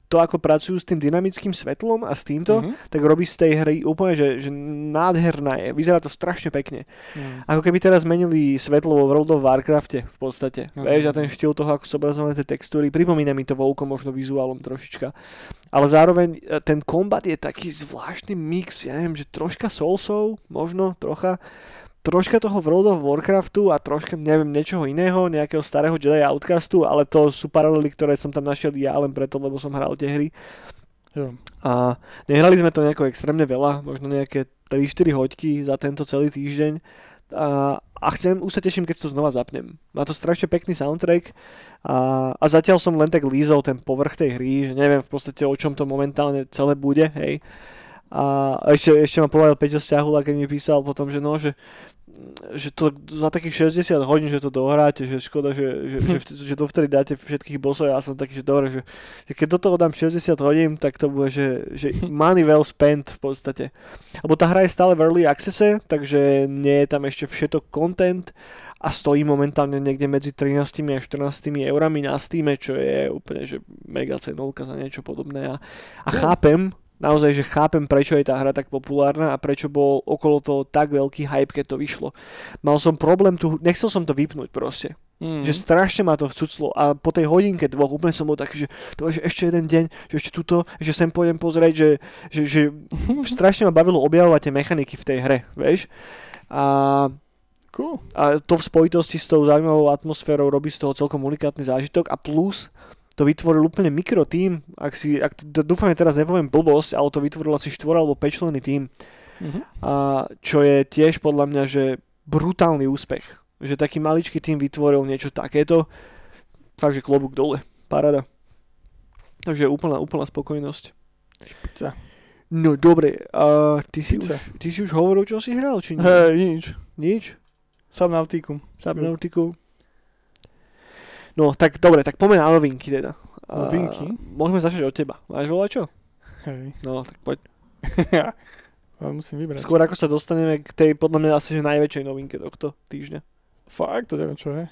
to, ako pracujú s tým dynamickým svetlom a s týmto, Mhm. tak robí z tej hry úplne, že, že nádherná je. Vyzerá to strašne pekne. Mhm. Ako keby teraz zmenili svetlo vo World of Warcrafte v podstate. Mhm. Vieš, a ten štýl toho, ako sú obrazované tie textúry, pripomína mi to voľko možno vizuálom trošička. Ale zároveň e, ten kombat je taký zvláštny mix, ja neviem, že troška Soulsov, možno trocha, troška toho World of Warcraftu a troška, neviem, niečoho iného, nejakého starého Jedi Outcastu, ale to sú paralely, ktoré som tam našiel ja len preto, lebo som hral tie hry. Jo. A nehrali sme to nejako extrémne veľa, možno nejaké 3-4 hoďky za tento celý týždeň. A, a chcem, už sa teším, keď to znova zapnem. Má to strašne pekný soundtrack a, a zatiaľ som len tak lízol ten povrch tej hry, že neviem v podstate o čom to momentálne celé bude, hej. A ešte, ešte ma povedal Peťo Stiahula, keď mi písal potom, že no, že že to za takých 60 hodín, že to dohráte, že škoda, že, že, že, že dovtedy dáte všetkých bosov, ja som taký, že dobre, že, že keď do toho dám 60 hodín, tak to bude, že, že money well spent v podstate. Lebo tá hra je stále v early accesse, takže nie je tam ešte všetok content a stojí momentálne niekde medzi 13 a 14 eurami na Steam, čo je úplne že mega cenovka za niečo podobné a, a chápem, naozaj, že chápem, prečo je tá hra tak populárna a prečo bol okolo toho tak veľký hype, keď to vyšlo. Mal som problém tu, nechcel som to vypnúť proste. Mhm. Že strašne ma to vcuclo a po tej hodinke dvoch úplne som bol taký, že to že ešte jeden deň, že ešte tuto, že sem pôjdem pozrieť, že, že, že strašne ma bavilo objavovať tie mechaniky v tej hre, vieš. A Cool. a to v spojitosti s tou zaujímavou atmosférou robí z toho celkom unikátny zážitok a plus to vytvoril úplne mikro tým, ak si, ak, dúfam, že teraz nepoviem blbosť, ale to vytvoril asi 4 alebo 5 členný tým, Mhm. a čo je tiež podľa mňa, že brutálny úspech. Že taký maličký tým vytvoril niečo takéto, fakt, že klobúk dole, parada. Takže úplná, úplná spokojnosť. Špica. No dobre, a ty si, Pizza. už, ty si už hovoril, čo si hral, či nie? Hej, nič. Nič? Subnautikum. Subnautiku? No, tak dobre, tak poďme na novinky teda. Novinky? Môžeme začať od teba. Máš volať čo? Hej. No, tak poď. Ale musím vybrať. Skôr ako sa dostaneme k tej, podľa mňa asi že najväčšej novinke tohto týždňa. Fakt, to neviem čo je.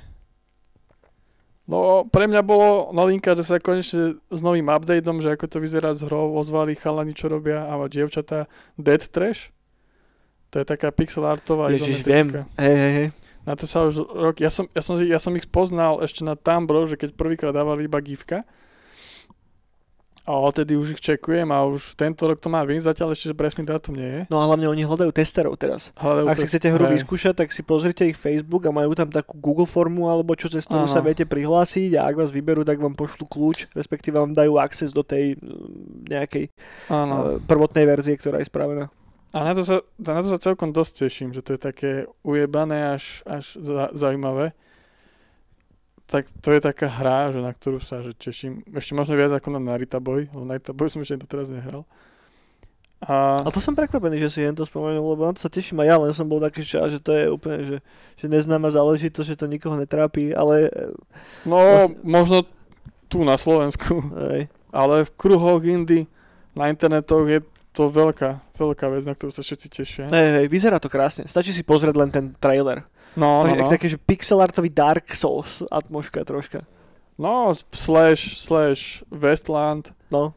No, pre mňa bolo novinka, že sa konečne s novým updateom, že ako to vyzerá s hrou, ozvali chalani, čo robia, a dievčatá Dead Trash. To je taká pixel artová Ježiš, viem. Hej, hej, hej. Na to sa už rok, ja som, ja som, ja som ich poznal ešte na Tumblr, že keď prvýkrát dávali iba gifka. A odtedy už ich čekujem a už tento rok to má vyjsť, zatiaľ ešte presný dátum nie je. No a hlavne oni hľadajú testerov teraz. Hľadajú Ak si to- chcete hru vyskúšať, tak si pozrite ich Facebook a majú tam takú Google formu alebo čo cez ktorú sa viete prihlásiť a ak vás vyberú, tak vám pošlu kľúč, respektíve vám dajú access do tej mm, nejakej Áno. uh, prvotnej verzie, ktorá je spravená. A na to, sa, na to sa celkom dosť teším, že to je také ujebané až, až za, zaujímavé. Tak to je taká hra, že na ktorú sa že teším. Ešte možno viac ako na Narita Boy, lebo Narita Boy som ešte doteraz nehral. A, Ale to som prekvapený, že si jen to spomenul, lebo na to sa teším aj ja, len som bol taký, že, že to je úplne, že, že neznáma záležitosť, že to nikoho netrápi, ale no, vlastne- možno tu na Slovensku, hej, ale v kruhoch Indy na internetoch je to veľká, veľká vec, na ktorú sa všetci tešia. Hej, hej, vyzerá to krásne. Stačí si pozrieť len ten trailer. No, To no, je no. také, že pixelartový Dark Souls atmoška troška. no slash, slash Westland, No,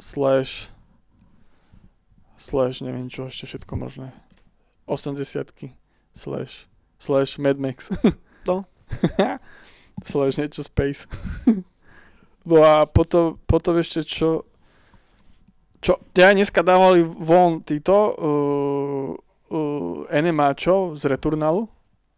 slash, slash, neviem čo ešte všetko možné. 80 slash, slash Mad Max. No. slash niečo Space. no a potom, potom ešte čo, čo, ja dneska dávali von títo uh, uh, animáčov z Returnalu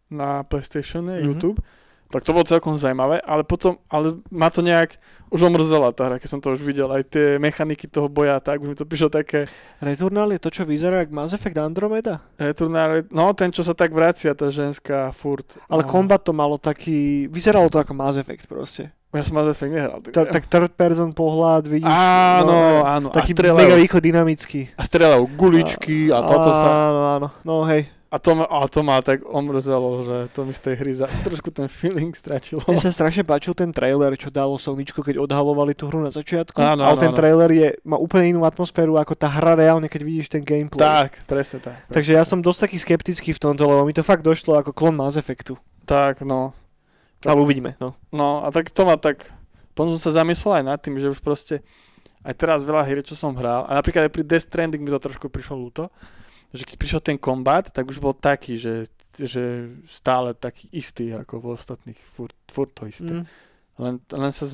na PlayStation, Mhm. YouTube. Tak to bolo celkom zaujímavé, ale potom, ale ma to nejak už omrzela tá hra, keď som to už videl, aj tie mechaniky toho boja, tak už mi to prišlo také Returnal je to, čo vyzerá jak Mass Effect Andromeda. Returnal, no ten, čo sa tak vracia, tá ženská furt. Ale no. kombat to malo taký... Vyzeralo to ako Mass Effect proste. Ja som Mass Effect nehral. Tak, Tak, tak third person pohľad, vidíš... áno, no, áno. Taký a mega strelajú, rýchlo dynamický. a strelajú guličky a toto sa... Áno, áno. No hej. A to, ma, a to ma tak omrzelo, že to mi z tej hry za, trošku ten feeling stratilo. Mne sa strašne páčil ten trailer, čo dalo Soničko, keď odhalovali tú hru na začiatku. Áno, ale áno, ten áno. trailer je, má úplne inú atmosféru ako tá hra reálne, keď vidíš ten gameplay. Tak, presne tak. Takže ja som dosť taký skeptický v tomto, lebo mi to fakt došlo ako klon Mass Effectu. Tak, no. Ale uvidíme, no. No a tak to ma tak... Potom som sa zamyslel aj nad tým, že už proste aj teraz veľa hier, čo som hral, a napríklad aj pri Death Stranding mi to trošku prišlo ľúto, že keď prišiel ten kombat, tak už bol taký, že, že stále taký istý ako v ostatných, furt, furt to isté. Mm. Len, len sa...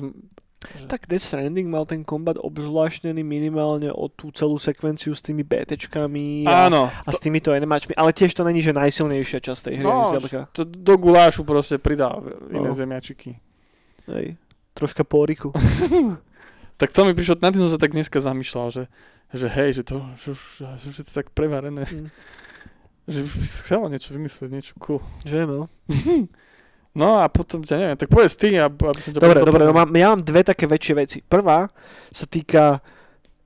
Tak Death Stranding mal ten kombat obzvláštnený minimálne o tú celú sekvenciu s tými BTčkami a, Áno, a s týmito animačmi, ale tiež to není, že najsilnejšia časť tej hry. No, to do gulášu proste pridal iné No. zemiačiky. Hej. Troška póriku. Tak to mi prišlo, na tým som sa tak dneska zamýšľal, že, že hej, že to, že že to tak prevarené, Mm. že by som chcel niečo vymyslieť, niečo cool. Že no? No a potom, ja neviem, tak povedz ty, ab- aby som ťa Dobre, dobre, no mám, ja mám dve také väčšie veci. Prvá sa týka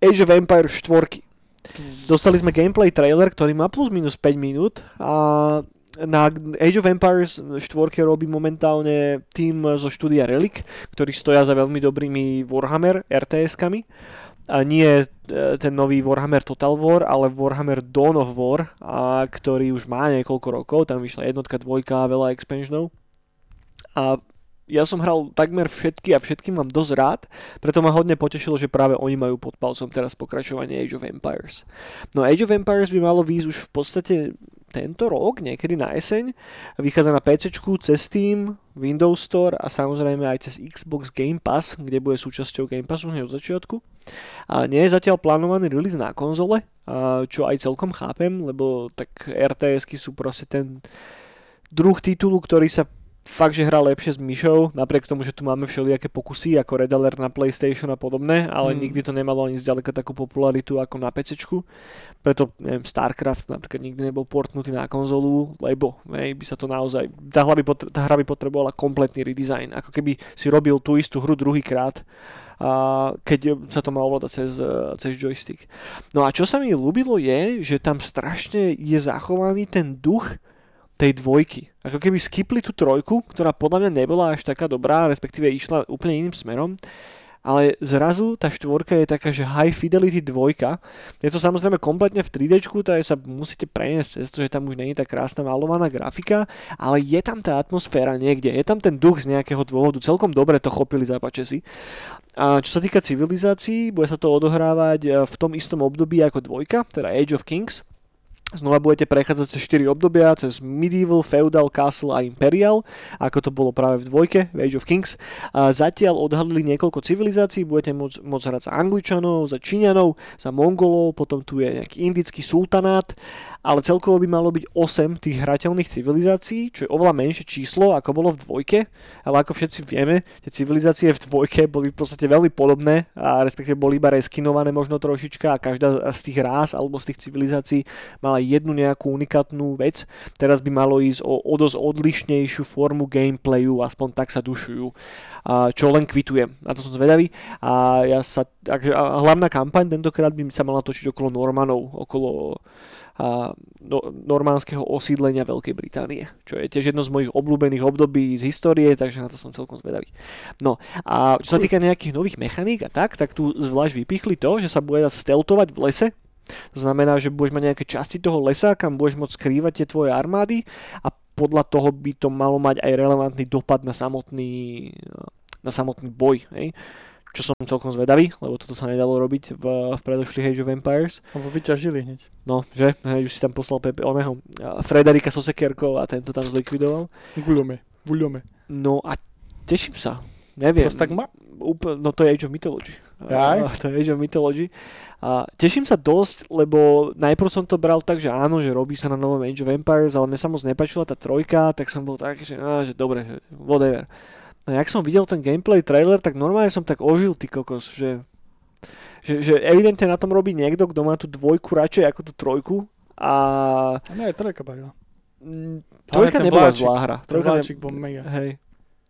Age of Empires 4. Dostali sme gameplay trailer, ktorý má plus minus 5 minút a na Age of Empires 4 robí momentálne tým zo štúdia Relic, ktorí stoja za veľmi dobrými Warhammer RTS-kami. A nie e, ten nový Warhammer Total War, ale Warhammer Dawn of War, a ktorý už má niekoľko rokov, tam vyšla jednotka, dvojka veľa expansionov. A ja som hral takmer všetky a všetkým mám dosť rád, preto ma hodne potešilo, že práve oni majú pod palcom teraz pokračovanie Age of Empires. No Age of Empires by malo výjsť už v podstate tento rok, niekedy na jeseň. Vychádza na PC, cez Steam, Windows Store a samozrejme aj cez Xbox Game Pass, kde bude súčasťou Game Passu hneď od začiatku. A nie je zatiaľ plánovaný release na konzole, čo aj celkom chápem, lebo tak RTS-ky sú proste ten druh titulu, ktorý sa fakt, že hrá lepšie s myšou, napriek tomu, že tu máme všelijaké pokusy ako Red Alert na PlayStation a podobné, ale Hmm. nikdy to nemalo ani zďaleka takú popularitu ako na PC. Preto, neviem, StarCraft napríklad nikdy nebol portnutý na konzolu, lebo hej, by sa to naozaj, tá hra by, potre- tá hra by potrebovala kompletný redesign, ako keby si robil tú istú hru druhýkrát, a keď sa to má ovládať cez, cez joystick. No a čo sa mi ľúbilo je, že tam strašne je zachovaný ten duch tej dvojky. Ako keby skipli tú trojku, ktorá podľa mňa nebola až taká dobrá, respektíve išla úplne iným smerom, ale zrazu tá štvorka je taká, že high fidelity dvojka. Je to samozrejme kompletne v 3D, takže sa musíte preniesť cez to, že tam už není tá krásna malovaná grafika, ale je tam tá atmosféra niekde, je tam ten duch z nejakého dôvodu, celkom dobre to chopili zápače si. A čo sa týka civilizácií, bude sa to odohrávať eh, v tom istom období ako dvojka, teda Age of Kings, Znova budete prechádzať cez 4 obdobia, cez Medieval, Feudal, Castle a Imperial, ako to bolo práve v dvojke, v Age of Kings. A zatiaľ odhalili niekoľko civilizácií, budete môcť, môcť hrať za Angličanov, za Číňanov, za Mongolov, potom tu je nejaký indický sultanát, ale celkovo by malo byť 8 tých hrateľných civilizácií, čo je oveľa menšie číslo, ako bolo v dvojke, ale ako všetci vieme, tie civilizácie v dvojke boli v podstate veľmi podobné, a respektíve boli iba reskinované možno trošička a každá z tých rás alebo z tých civilizácií mala jednu nejakú unikátnu vec. Teraz by malo ísť o, o dosť odlišnejšiu formu gameplayu, aspoň tak sa dušujú. A čo len kvitujem. Na to som zvedavý. A ja sa, a hlavná kampaň tentokrát by sa mala točiť okolo Normanov, okolo no, normánskeho osídlenia Veľkej Británie, čo je tiež jedno z mojich obľúbených období z histórie, takže na to som celkom zvedavý. No a čo sa týka nejakých nových mechaník a tak, tak tu zvlášť vypichli to, že sa bude dať steltovať v lese, to znamená, že budeš mať nejaké časti toho lesa, kam budeš môcť skrývať tie tvoje armády a podľa toho by to malo mať aj relevantný dopad na samotný, na samotný boj. Hej? Čo som celkom zvedavý, lebo toto sa nedalo robiť v, v predošlých Age of Empires. Lebo vyťažili hneď. No, že? Hej, už si tam poslal Pepe, oného, Frederika so sekierkou a tento tam zlikvidoval. Guľome, guľome. No a teším sa. Neviem. Proste tak ma? Úpl, no to je Age of Mythology. Aj? A, to je Age of Mythology. A teším sa dosť, lebo najprv som to bral tak, že áno, že robí sa na novom Age of Empires, ale mne sa moc nepačila tá trojka, tak som bol taký, že, á, že dobre, že whatever. No jak som videl ten gameplay trailer, tak normálne som tak ožil, ty kokos, že, že, že evidentne na tom robí niekto, kto má tú dvojku radšej ako tú trojku a A aj trojka bavila. mm, trojka nebola vláčik. zlá hra. Trojka ne... bol mega. Hej.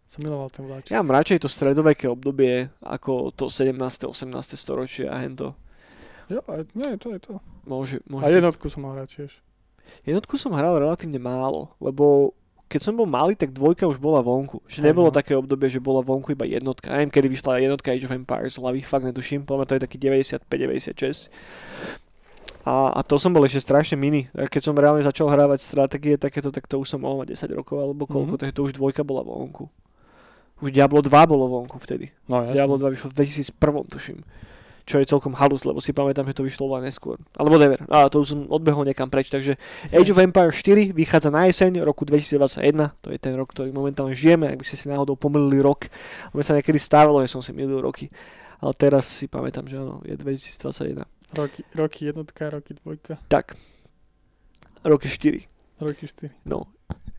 Som miloval ten vláčik. Ja mám radšej to stredoveké obdobie ako to 17. 18. storočie a hento. Jo, nie, to je to. Môže, môže A jednotku som mal rád tiež. Jednotku som hral relatívne málo, lebo keď som bol malý, tak dvojka už bola vonku. Že nebolo no. také obdobie, že bola vonku iba jednotka. Neviem, kedy vyšla jednotka Age of Empires, hlavy fakt netuším, podľa to je taký 95-96. A, a to som bol ešte strašne mini. A keď som reálne začal hrávať stratégie takéto, tak to už som mať 10 rokov alebo koľko, Mhm. mm-hmm. takže to už dvojka bola vonku. Už Diablo 2 bolo vonku vtedy. No, jasne. Diablo 2 vyšlo v 2001, tuším. Čo je celkom halus, lebo si pamätám, že to vyšlo oveľa neskôr. Ale whatever. A to už som odbehol niekam preč. Takže Age of Empires 4 vychádza na jeseň roku 2021. To je ten rok, ktorý momentálne žijeme. Ak by ste si náhodou pomýlili rok. Lebo sa niekedy stávalo, že som si milil roky. Ale teraz si pamätám, že áno, je 2021. Roky, roky jednotka, roky dvojka, Tak. Roky 4. roky 4. No.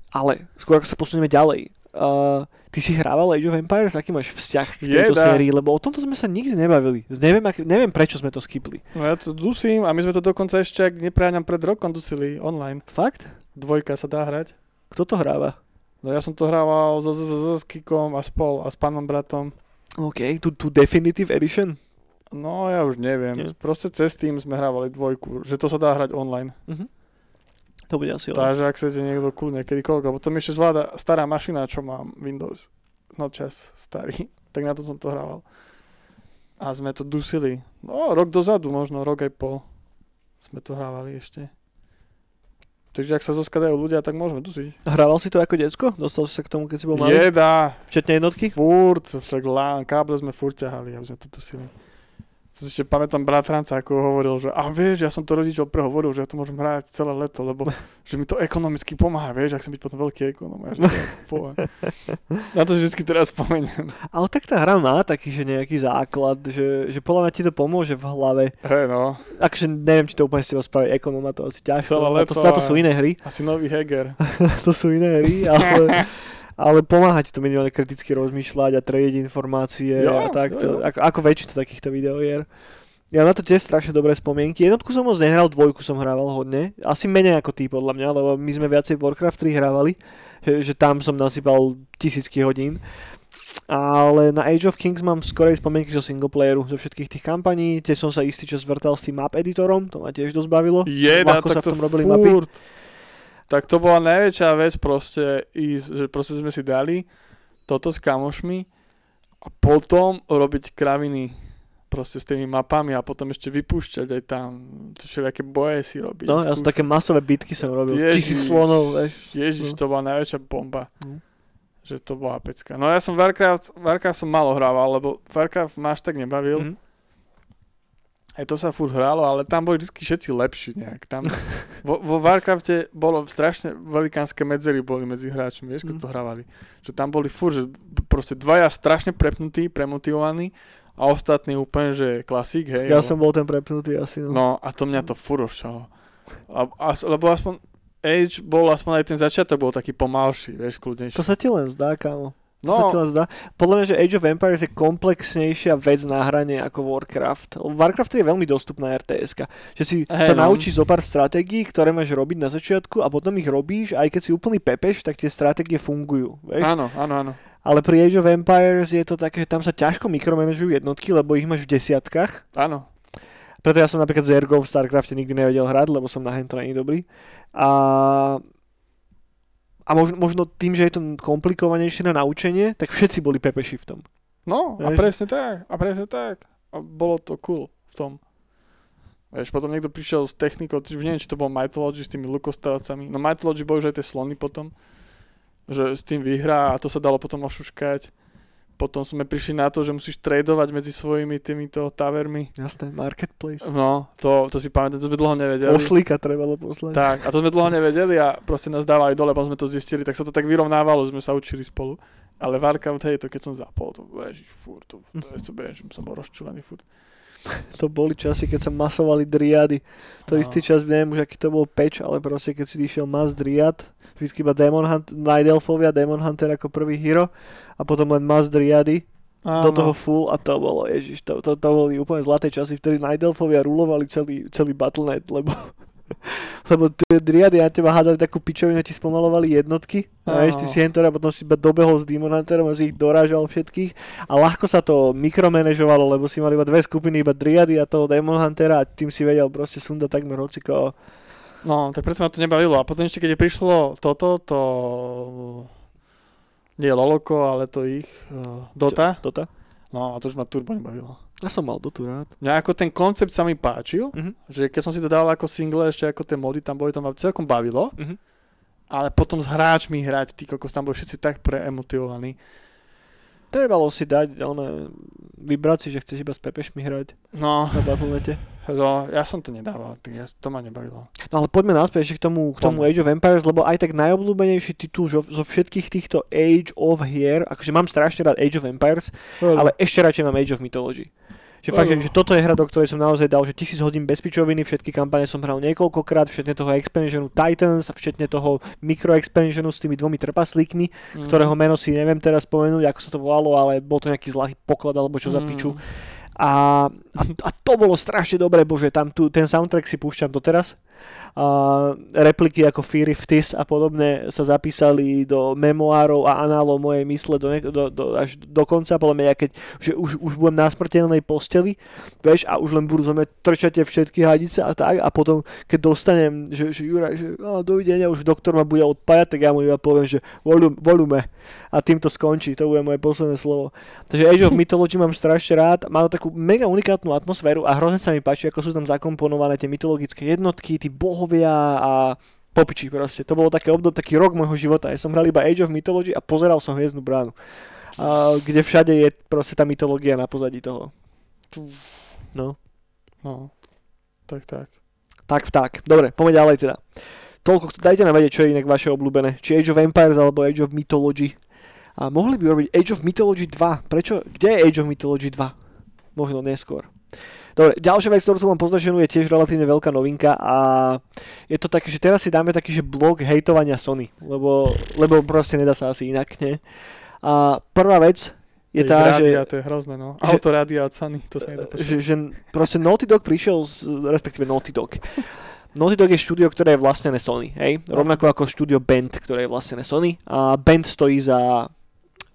Ale skôr ako sa posunieme ďalej. Uh, ty si hrával Age of Empires? Aký máš vzťah k tejto Jeda. sérii? Lebo o tomto sme sa nikdy nebavili. Neviem, ak, neviem prečo sme to skipli. No ja to dusím a my sme to dokonca ešte, ak nepreháňam pred rokom, dusili online. Fakt? Dvojka sa dá hrať. Kto to hráva? No ja som to hrával so, so, so, s Kikom a spol a s pánom bratom. OK, tu, tu Definitive Edition. No ja už neviem. Nie. Proste cez tým sme hrávali dvojku, že to sa dá hrať online. Mhm. To bude asi lepšie. Takže ak chcete niekto kľudne kedykoľvek, a potom ešte zvláda stará mašina, čo mám Windows. No čas starý. Tak na to som to hrával. A sme to dusili. No rok dozadu, možno rok aj pol. Sme to hrávali ešte. Takže ak sa zoskadajú ľudia, tak môžeme dusiť. Hrával si to ako decko? Dostal si sa k tomu, keď si bol malý? Jeda, Včetne jednotky? furt, však lán, káble sme furt ťahali, aby sme to dusili. Si ešte pamätám bratranca, ako hovoril, že a vieš, ja som to rodičov prehovoril, že ja to môžem hrať celé leto, lebo že mi to ekonomicky pomáha, vieš, ak som byť potom veľký ekonom. Ja, to Na to vždycky teraz spomeniem. Ale tak tá hra má taký, že nejaký základ, že, že podľa mňa ti to pomôže v hlave. Hej no, Akože neviem, či to úplne z teba spraví ekonóma, to asi ťažko. Celé to, leto na to a- sú iné hry. asi nový Heger. to sú iné hry, ale, ale pomáha ti to minimálne kriticky rozmýšľať a trediť informácie Jo, a takto. jo, jo. Ako, ako väčšina takýchto videohier. Ja na to tiež strašne dobré spomienky. Jednotku som moc nehral, dvojku som hrával hodne. Asi menej ako ty podľa mňa, lebo my sme viacej Warcraft 3 hrávali, že, že tam som nasypal tisícky hodín. Ale na Age of Kings mám skorej spomienky zo singleplayeru, zo všetkých tých kampaní. Tiež som sa istý čas vrtal s tým map editorom, to ma tiež dosť bavilo. Jeda, Ľahko sa tak v to tom robili mapy. Tak to bola najväčšia vec proste, ísť, že proste sme si dali toto s kamošmi a potom robiť kraviny proste s tými mapami a potom ešte vypúšťať aj tam všelijaké boje si robiť. No, ja som také masové bitky som robil. Ježiš. Tisíc slonov, vieš. Ježiš, No. to bola najväčšia bomba. No. Že to bola pecka. No ja som Warcraft, Warcraft som malo hrával, lebo Warcraft máš tak nebavil. Mhm. Aj to sa furt hralo, ale tam boli vždy všetci lepší nejak. Tam, vo, vo Warcrafte bolo strašne velikánske medzery boli medzi hráčmi, vieš, keď Mhm. to hrávali. Že tam boli furt, že proste dvaja strašne prepnutí, premotivovaní a ostatní úplne, že klasík, hej. Ja lebo- som bol ten prepnutý asi. No. No a to mňa to. A, a, lebo aspoň Age bol, aspoň aj ten začiatok bol taký pomalší, vieš, kľudnejší. To sa ti len zdá, kámo. No. sa len zdá. Podľa mňa, že Age of Empires je komplexnejšia vec na hranie ako Warcraft. Warcraft je veľmi dostupná RTS. Že si Hej, sa no. naučíš zo pár stratégií, ktoré máš robiť na začiatku a potom ich robíš, aj keď si úplný pepeš, tak tie stratégie fungujú. Vieš? Áno, áno, áno. Ale pri Age of Empires je to také, že tam sa ťažko mikromanažujú jednotky, lebo ich máš v desiatkách Áno. Preto ja som napríklad Zergov v StarCrafte nikdy nevedel hrať, lebo som na hento není dobrý. A, a možno, možno tým, že je to komplikovanejšie na naučenie, tak všetci boli pepeši v tom. No, a Vieš? presne tak, a presne tak. A bolo to cool v tom. Vieš, potom niekto prišiel s technikou, už neviem, či to bol Mythology s tými lukostavcami. No Mythology boli už aj tie slony potom, že s tým vyhrá a to sa dalo potom ošuškať. Potom sme prišli na to, že musíš tradovať medzi svojimi týmito tavermi. Jasné, marketplace. No, to, to si pamätám, to sme dlho nevedeli. Oslíka trebalo poslať. Tak, a to sme dlho nevedeli a proste nás dávali dole, potom sme to zistili, tak sa to tak vyrovnávalo, že sme sa učili spolu. Ale Warcraft, hej, to keď som zapol, to ježiš, furt, to, to je to, že som bol rozčúlený furt. To boli časy, keď sa masovali driady. To No. istý čas, neviem už aký to bol peč, ale proste keď si išiel mas driad, vždycky iba Demon Hunt, Night Elfovia, Demon Hunter ako prvý hero a potom len mas driady do toho full a to bolo, ježiš, to, to, to boli úplne zlaté časy, vtedy Night Elfovia rulovali celý, celý Battle.net, lebo lebo tie driady na teba hádzali takú pičovinu, ti spomalovali jednotky a vieš, ty Áno. si hentor a potom si iba dobehol s Demon Hunterom a si ich dorážal všetkých a ľahko sa to mikromanažovalo, lebo si mali iba dve skupiny, iba driady a toho Demon Huntera a tým si vedel proste sundať takmer hociko. No, tak preto ma to nebavilo. A potom ešte, keď prišlo toto, to... Nie Loloko, ale to ich... Uh, Dota. Dota? No, a to už ma turbo nebavilo. Ja som mal Dotu rád. Mňa ako ten koncept sa mi páčil, Mhm. že keď som si to dal ako single, ešte ako tie mody tam boli, to ma celkom bavilo. Mhm. Ale potom s hráčmi hrať, tí kokos, tam boli všetci tak preemotivovaní. Trebalo si dať, ale vybrať si, že chceš iba s Pepešmi hrať No, na Battle.nete. no, ja som to nedával, ja, to ma nebavilo. No ale poďme naspäť ešte k tomu, k tomu. Age of Empires, lebo aj tak najobľúbenejší titul zo, zo všetkých týchto Age of hier, akože mám strašne rád Age of Empires, ale ešte radšej mám Age of Mythology. Že fakt, že, že toto je hra, do ktorej som naozaj dal, že tisíc hodín bez pičoviny, všetky kampane som hral niekoľkokrát, včetne toho expansionu Titans a včetne toho mikroexpansionu s tými dvomi trpaslíkmi, Mm. ktorého meno si neviem teraz spomenúť, ako sa to volalo, ale bol to nejaký zlatý poklad alebo čo za Mm. piču. A, a, a to bolo strašne dobré, bože, tam tu, ten soundtrack si púšťam doteraz. A repliky ako Fear of Tis a podobné sa zapísali do memoárov a análov mojej mysle do, do, do, až do konca, podľa mňa, ja keď že už, už budem na smrteľnej posteli, vieš, a už len budú zo mňa trčate všetky hadice a tak, a potom, keď dostanem, že, že Juraj, že á, dovidenia, už doktor ma bude odpájať, tak ja mu iba poviem, že volum, volume a tým to skončí, to bude moje posledné slovo. Takže Age of Mythology mám strašne rád, má takú mega unikátnu atmosféru a hrozne sa mi páči, ako sú tam zakomponované tie mytologické jednotky, tí bohovia a popiči proste. To bolo také obdob, taký rok môjho života. Ja som hral iba Age of Mythology a pozeral som Hviezdnu bránu. A, kde všade je proste tá mytológia na pozadí toho. No. No, tak, tak. Tak tak. Dobre, poďme ďalej teda. Toľko, dajte nám vedieť, čo je inak vaše obľúbené. Či Age of Empires alebo Age of Mythology. A mohli by urobiť Age of Mythology 2. Prečo? Kde je Age of Mythology 2? Možno neskôr. Dobre, ďalšia vec, ktorú tu mám poznačenú, je tiež relatívne veľká novinka a je to také, že teraz si dáme taký, že blok hejtovania Sony, lebo, lebo proste nedá sa asi inak, ne? A prvá vec je Ich tá, že... rádia, to je hrozné, no. že- Autorádia od Sany, to sa nedá počuť. že, že proste Naughty Dog prišiel, z, respektíve Naughty Dog. Naughty Dog je štúdio, ktoré je vlastnené Sony, hej? Rovnako ako štúdio Band, ktoré je vlastnené Sony. A Band stojí za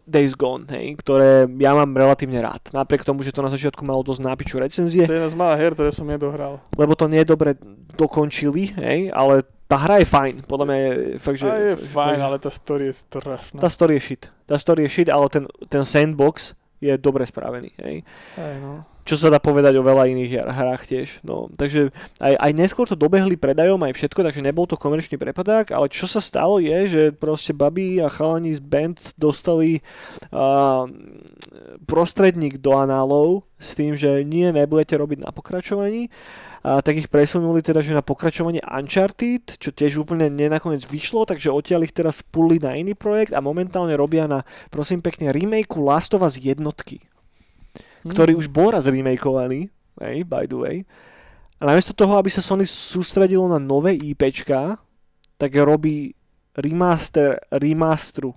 Days Gone, hej? Ktoré ja mám relatívne rád. Napriek tomu, že to na začiatku malo dosť nápiču recenzie, To je jedna z malých her, ktoré som nedohral. lebo to nie je dobre dokončili, hej? Ale tá hra je fajn. Podľa mňa je fakt, že... A je fakt, fajn, že- ale tá story je strašná. Tá story je shit. Tá story je shit, ale ten, ten sandbox je dobre spravený, hej? Aj, no. Čo sa dá povedať o veľa iných hrách tiež. No, takže aj, aj neskôr to dobehli predajom aj všetko, takže nebol to komerčný prepadák, ale čo sa stalo je, že proste babi a chalani z band dostali uh, prostredník do análov s tým, že nie, nebudete robiť na pokračovaní. A tak ich presunuli teda, že na pokračovanie Uncharted, čo tiež úplne nenakoniec vyšlo, takže odtiaľ ich teraz puli na iný projekt a momentálne robia na, prosím pekne, remakeu Last of Us jednotky ktorý Mm. už bol raz remakeovaný, hej, by the way. A namiesto toho, aby sa Sony sústredilo na nové IPčka, tak robí remaster remasteru.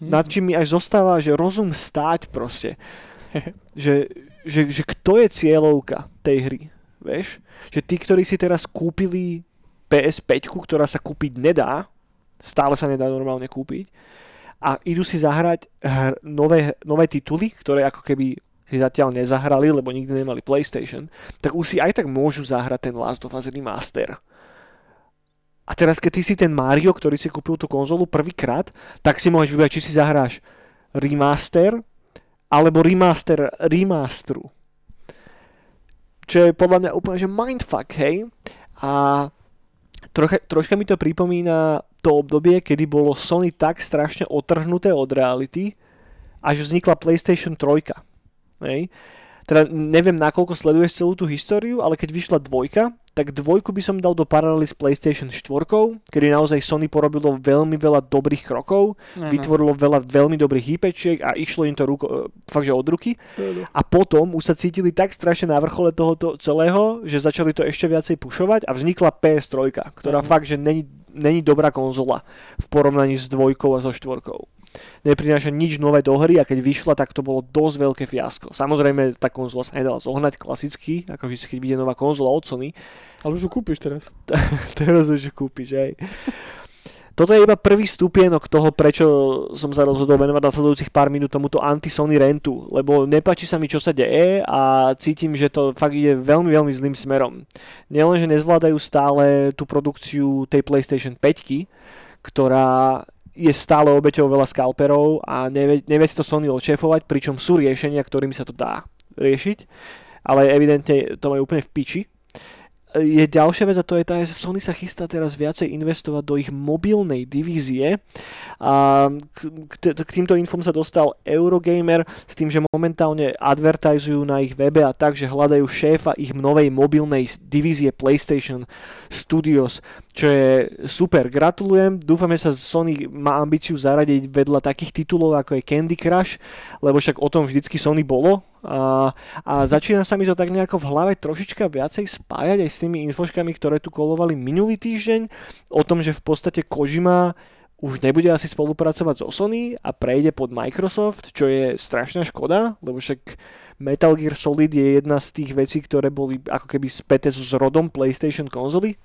Mm. Nad čím mi až zostáva, že rozum stáť proste. že, že, že kto je cieľovka tej hry, vieš? Že tí, ktorí si teraz kúpili PS5, ktorá sa kúpiť nedá, stále sa nedá normálne kúpiť, a idú si zahrať hr, nové, nové tituly, ktoré ako keby si zatiaľ nezahrali, lebo nikdy nemali PlayStation, tak už si aj tak môžu zahrať ten Last of Us Remaster. A teraz, keď ty si ten Mario, ktorý si kúpil tú konzolu prvýkrát, tak si môžeš vybrať, či si zahráš remaster alebo remaster remasteru. Čo je podľa mňa úplne, že mindfuck, hej? A trocha, troška mi to pripomína to obdobie, kedy bolo Sony tak strašne otrhnuté od reality, až vznikla PlayStation 3. Hej? Teda neviem, nakoľko sleduješ celú tú históriu, ale keď vyšla dvojka, tak dvojku by som dal do paralely s PlayStation 4, kedy naozaj Sony porobilo veľmi veľa dobrých krokov, ano. vytvorilo veľa veľmi dobrých hýpečiek a išlo im to ruko, fakt, že od ruky. Ano. A potom už sa cítili tak strašne na vrchole tohoto celého, že začali to ešte viacej pušovať a vznikla PS3, ktorá ano. fakt, že není, není dobrá konzola v porovnaní s dvojkou a so štvorkou neprináša nič nové do hry a keď vyšla, tak to bolo dosť veľké fiasko. Samozrejme, tá konzola sa nedala zohnať klasicky, ako vždy, keď vyjde nová konzola od Sony. Ale už ju kúpiš teraz. teraz už ju kúpiš, aj. Toto je iba prvý stupienok toho, prečo som sa rozhodol venovať nasledujúcich pár minút tomuto anti-Sony rentu, lebo nepáči sa mi, čo sa deje a cítim, že to fakt ide veľmi, veľmi zlým smerom. Nielen, že nezvládajú stále tú produkciu tej PlayStation 5, ktorá je stále obeťou veľa skalperov a nevie, nevie si to Sony odšefovať, pričom sú riešenia, ktorými sa to dá riešiť, ale evidentne to majú úplne v piči je ďalšia vec a to je tá, že Sony sa chystá teraz viacej investovať do ich mobilnej divízie. A k, k týmto infom sa dostal Eurogamer s tým, že momentálne advertizujú na ich webe a tak, že hľadajú šéfa ich novej mobilnej divízie PlayStation Studios, čo je super. Gratulujem, dúfame sa Sony má ambíciu zaradiť vedľa takých titulov ako je Candy Crush, lebo však o tom vždycky Sony bolo a, a začína sa mi to tak nejako v hlave trošička viacej spájať aj s tými infoškami, ktoré tu kolovali minulý týždeň, o tom, že v podstate Kojima už nebude asi spolupracovať so Sony a prejde pod Microsoft, čo je strašná škoda, lebo však Metal Gear Solid je jedna z tých vecí, ktoré boli ako keby späté s rodom PlayStation konzoly.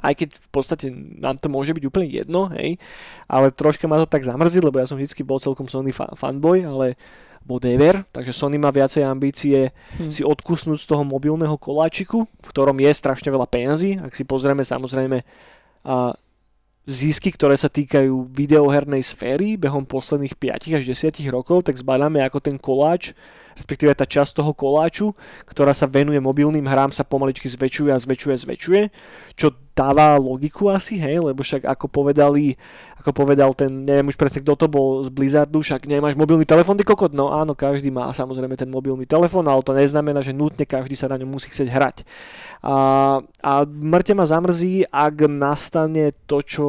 Aj keď v podstate nám to môže byť úplne jedno, hej, ale troška ma to tak zamrzí, lebo ja som vždycky bol celkom Sony fanboy, ale whatever, takže Sony má viacej ambície hmm. si odkusnúť z toho mobilného koláčiku, v ktorom je strašne veľa peniazy, ak si pozrieme samozrejme a zisky, ktoré sa týkajú videohernej sféry behom posledných 5 až 10 rokov, tak zbadáme ako ten koláč respektíve tá časť toho koláču, ktorá sa venuje mobilným hrám, sa pomaličky zväčšuje a zväčšuje a zväčšuje, čo dáva logiku asi, hej, lebo však ako povedali, ako povedal ten, neviem už presne kto to bol z Blizzardu, však nemáš mobilný telefón, ty kokot, no áno, každý má samozrejme ten mobilný telefón, ale to neznamená, že nutne každý sa na ňom musí chcieť hrať. A, a mŕte ma zamrzí, ak nastane to, čo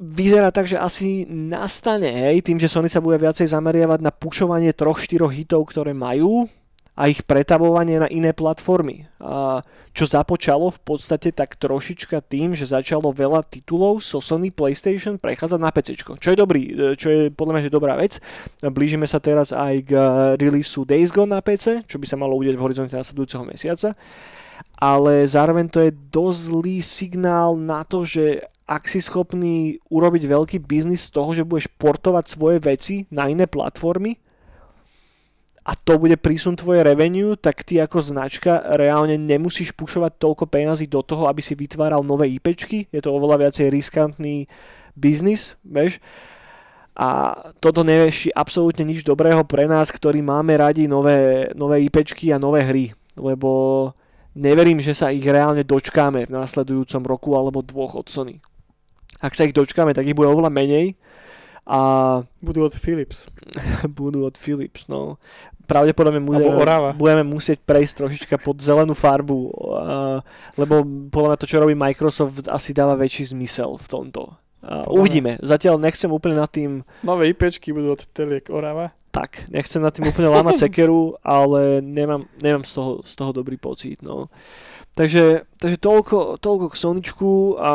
vyzerá tak, že asi nastane, hej, tým, že Sony sa bude viacej zameriavať na pušovanie troch, štyroch hitov, ktoré majú a ich pretavovanie na iné platformy. A čo započalo v podstate tak trošička tým, že začalo veľa titulov so Sony PlayStation prechádzať na PC, čo je dobrý, e, čo je podľa mňa že dobrá vec. Blížime sa teraz aj k releaseu Days Gone na PC, čo by sa malo udeť v horizonte nasledujúceho mesiaca ale zároveň to je dosť zlý signál na to, že ak si schopný urobiť veľký biznis z toho, že budeš portovať svoje veci na iné platformy a to bude prísun tvoje revenue, tak ty ako značka reálne nemusíš pušovať toľko peňazí do toho, aby si vytváral nové IPčky. Je to oveľa viacej riskantný biznis, vieš. A toto nevieši absolútne nič dobrého pre nás, ktorí máme radi nové, nové IPčky a nové hry. Lebo neverím, že sa ich reálne dočkáme v následujúcom roku alebo dvoch od Sony ak sa ich dočkáme, tak ich bude oveľa menej. A budú od Philips. budú od Philips, no. Pravdepodobne bude, budeme musieť prejsť trošička pod zelenú farbu, uh, lebo podľa mňa to, čo robí Microsoft, asi dáva väčší zmysel v tomto. Uh, uvidíme. Zatiaľ nechcem úplne nad tým... Nové IPčky budú od Teliek Orava. Tak, nechcem nad tým úplne lámať sekeru, ale nemám, nemám z, toho, z toho dobrý pocit. No. Takže, takže toľko, toľko k Soničku a...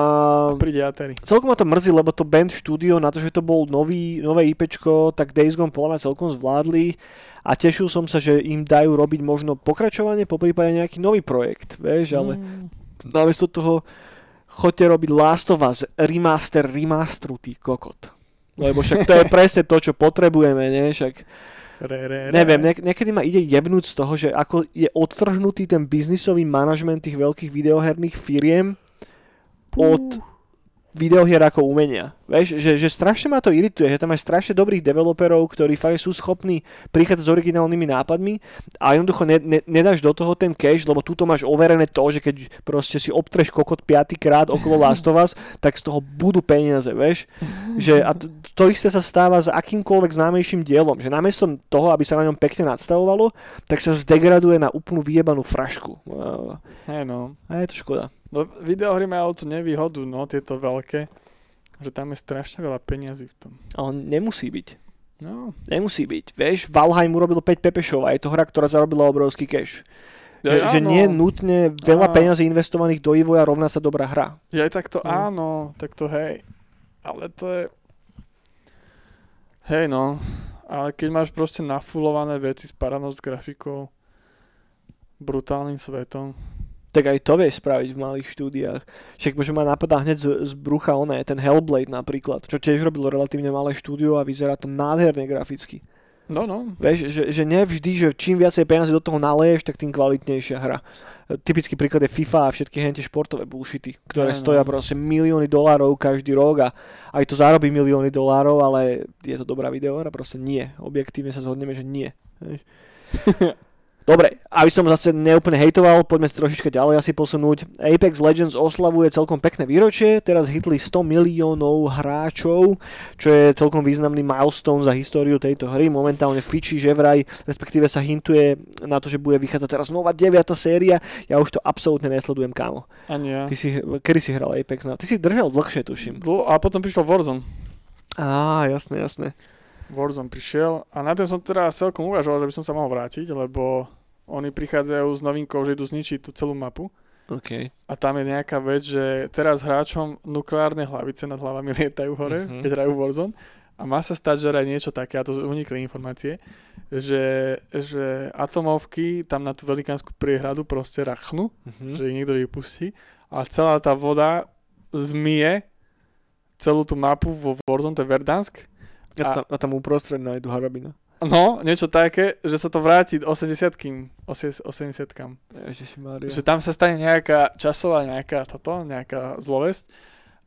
Príde Atari. Celkom ma to mrzí, lebo to Band Studio, na to, že to bol nový, nové IPčko, tak Days Gone podľa mňa celkom zvládli a tešil som sa, že im dajú robiť možno pokračovanie, po prípade nejaký nový projekt, vieš, ale mm. namiesto toho chodte robiť Last of Us, remaster, remasteru, ty kokot. Lebo však to je presne to, čo potrebujeme, nie? Však Re, re, re. Neviem, niek- niekedy ma ide jebnúť z toho, že ako je odtrhnutý ten biznisový manažment tých veľkých videoherných firiem od videohier ako umenia. Vieš, že, že strašne ma to irituje, že tam máš strašne dobrých developerov, ktorí fakt sú schopní prichádzať s originálnymi nápadmi a jednoducho ne, ne, nedáš do toho ten cash, lebo túto máš overené to, že keď proste si obtreš kokot piatýkrát okolo Last of Us, tak z toho budú peniaze, vieš. Že, a to, to isté sa stáva s akýmkoľvek známejším dielom, že namiesto toho, aby sa na ňom pekne nadstavovalo, tak sa zdegraduje na úplnú vyjebanú frašku. Hej no. A je to škoda. No, videohry majú tú nevýhodu, no, tieto veľké, že tam je strašne veľa peniazí v tom. Ale nemusí byť. No, Nemusí byť. Vieš, Valheim urobil 5 pepešov a je to hra, ktorá zarobila obrovský cash. Že, Ja, že áno. nie nutne veľa Á. peňazí investovaných do vývoja rovná sa dobrá hra. Ja aj takto No. áno, takto hej. Ale to je... Hej no, ale keď máš proste nafulované veci s paranou s grafikou, brutálnym svetom, Tak aj to vieš spraviť v malých štúdiách. Však možno ma napadá hneď z, z brucha oné, ten Hellblade napríklad, čo tiež robilo relatívne malé štúdio a vyzerá to nádherne graficky. no no, Vieš, že, že nevždy, že čím viacej peniazy do toho naleješ, tak tým kvalitnejšia hra. Typický príklad je FIFA a všetky hentie športové bullshity, ktoré Áno. stoja proste milióny dolárov každý rok a aj to zarobí milióny dolárov, ale je to dobrá videohra? Proste nie. Objektívne sa zhodneme, že nie. Dobre, aby som zase neúplne hejtoval, poďme si trošička ďalej asi posunúť. Apex Legends oslavuje celkom pekné výročie, teraz hitli 100 miliónov hráčov, čo je celkom významný milestone za históriu tejto hry. Momentálne fičí, že vraj, respektíve sa hintuje na to, že bude vychádzať teraz nová 9. séria. Ja už to absolútne nesledujem, kámo. ani ja. Ty si, kedy si hral Apex? No, ty si držal dlhšie, tuším. Dlho- A potom prišiel Warzone. Á, jasné, jasné. Warzone prišiel a na ten som teraz celkom uvažoval, že by som sa mohol vrátiť, lebo oni prichádzajú s novinkou, že idú zničiť tú celú mapu. OK. A tam je nejaká vec, že teraz hráčom nukleárne hlavice nad hlavami lietajú hore, Mhm. keď hrajú Warzone. A má sa stať, že aj niečo také, a to unikli informácie, že, že atomovky tam na tú velikánsku priehradu proste rachnú, Mhm. že ich niekto vypustí a celá tá voda zmije celú tú mapu vo Warzone, to je Verdansk. A, A- tam, a tam uprostred nájdu harabina. No, niečo také, že sa to vráti 80 80 kam. Že tam sa stane nejaká časová nejaká toto, nejaká zlovesť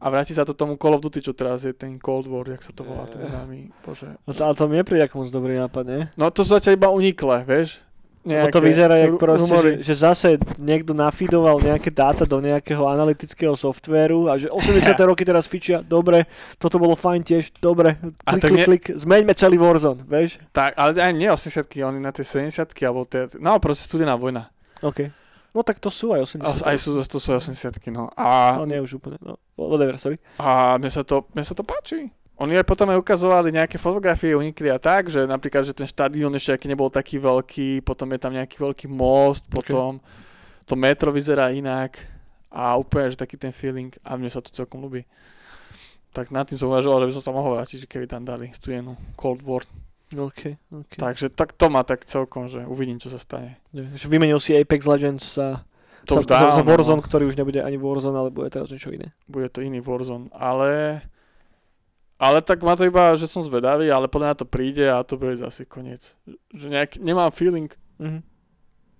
a vráti sa to tomu Call of Duty, čo teraz je ten Cold War, jak sa to volá, ten známy, bože. No to, ale to mi nepríde ako moc dobrý nápad, nie? No to sú zatiaľ iba uniklé, vieš? Lebo to vyzerá, jak proste, že, rumory. že zase niekto nafidoval nejaké dáta do nejakého analytického softvéru a že 80. roky teraz fičia, dobre, toto bolo fajn tiež, dobre, klik, klik, nie- klik, zmeňme celý Warzone, vieš? Tak, ale aj nie 80 oni na tie 70 alebo tie, no proste studená vojna. OK. No tak to sú aj 80. A, aj sú, to sú 80 no. A, No nie už úplne, no, whatever, sorry. a mne, sa to, mne sa to páči. Oni aj potom aj ukazovali nejaké fotografie, unikli a tak, že napríklad, že ten štadión ešte aký nebol taký veľký, potom je tam nejaký veľký most, potom to metro vyzerá inak a úplne, že taký ten feeling a mne sa to celkom ľúbi. Tak nad tým som uvažoval, že by som sa mohol vrátiť, že keby tam dali studenú Cold War. OK, OK. Takže tak to má tak celkom, že uvidím, čo sa stane. Vymenil si Apex Legends za, To za, už za, za dávno, Warzone, no. ktorý už nebude ani Warzone, ale bude teraz niečo iné. bude to iný Warzone, ale ale tak má to iba, že som zvedavý, ale podľa mňa to príde a to bude zase koniec. Že nejak, nemám feeling, Mhm.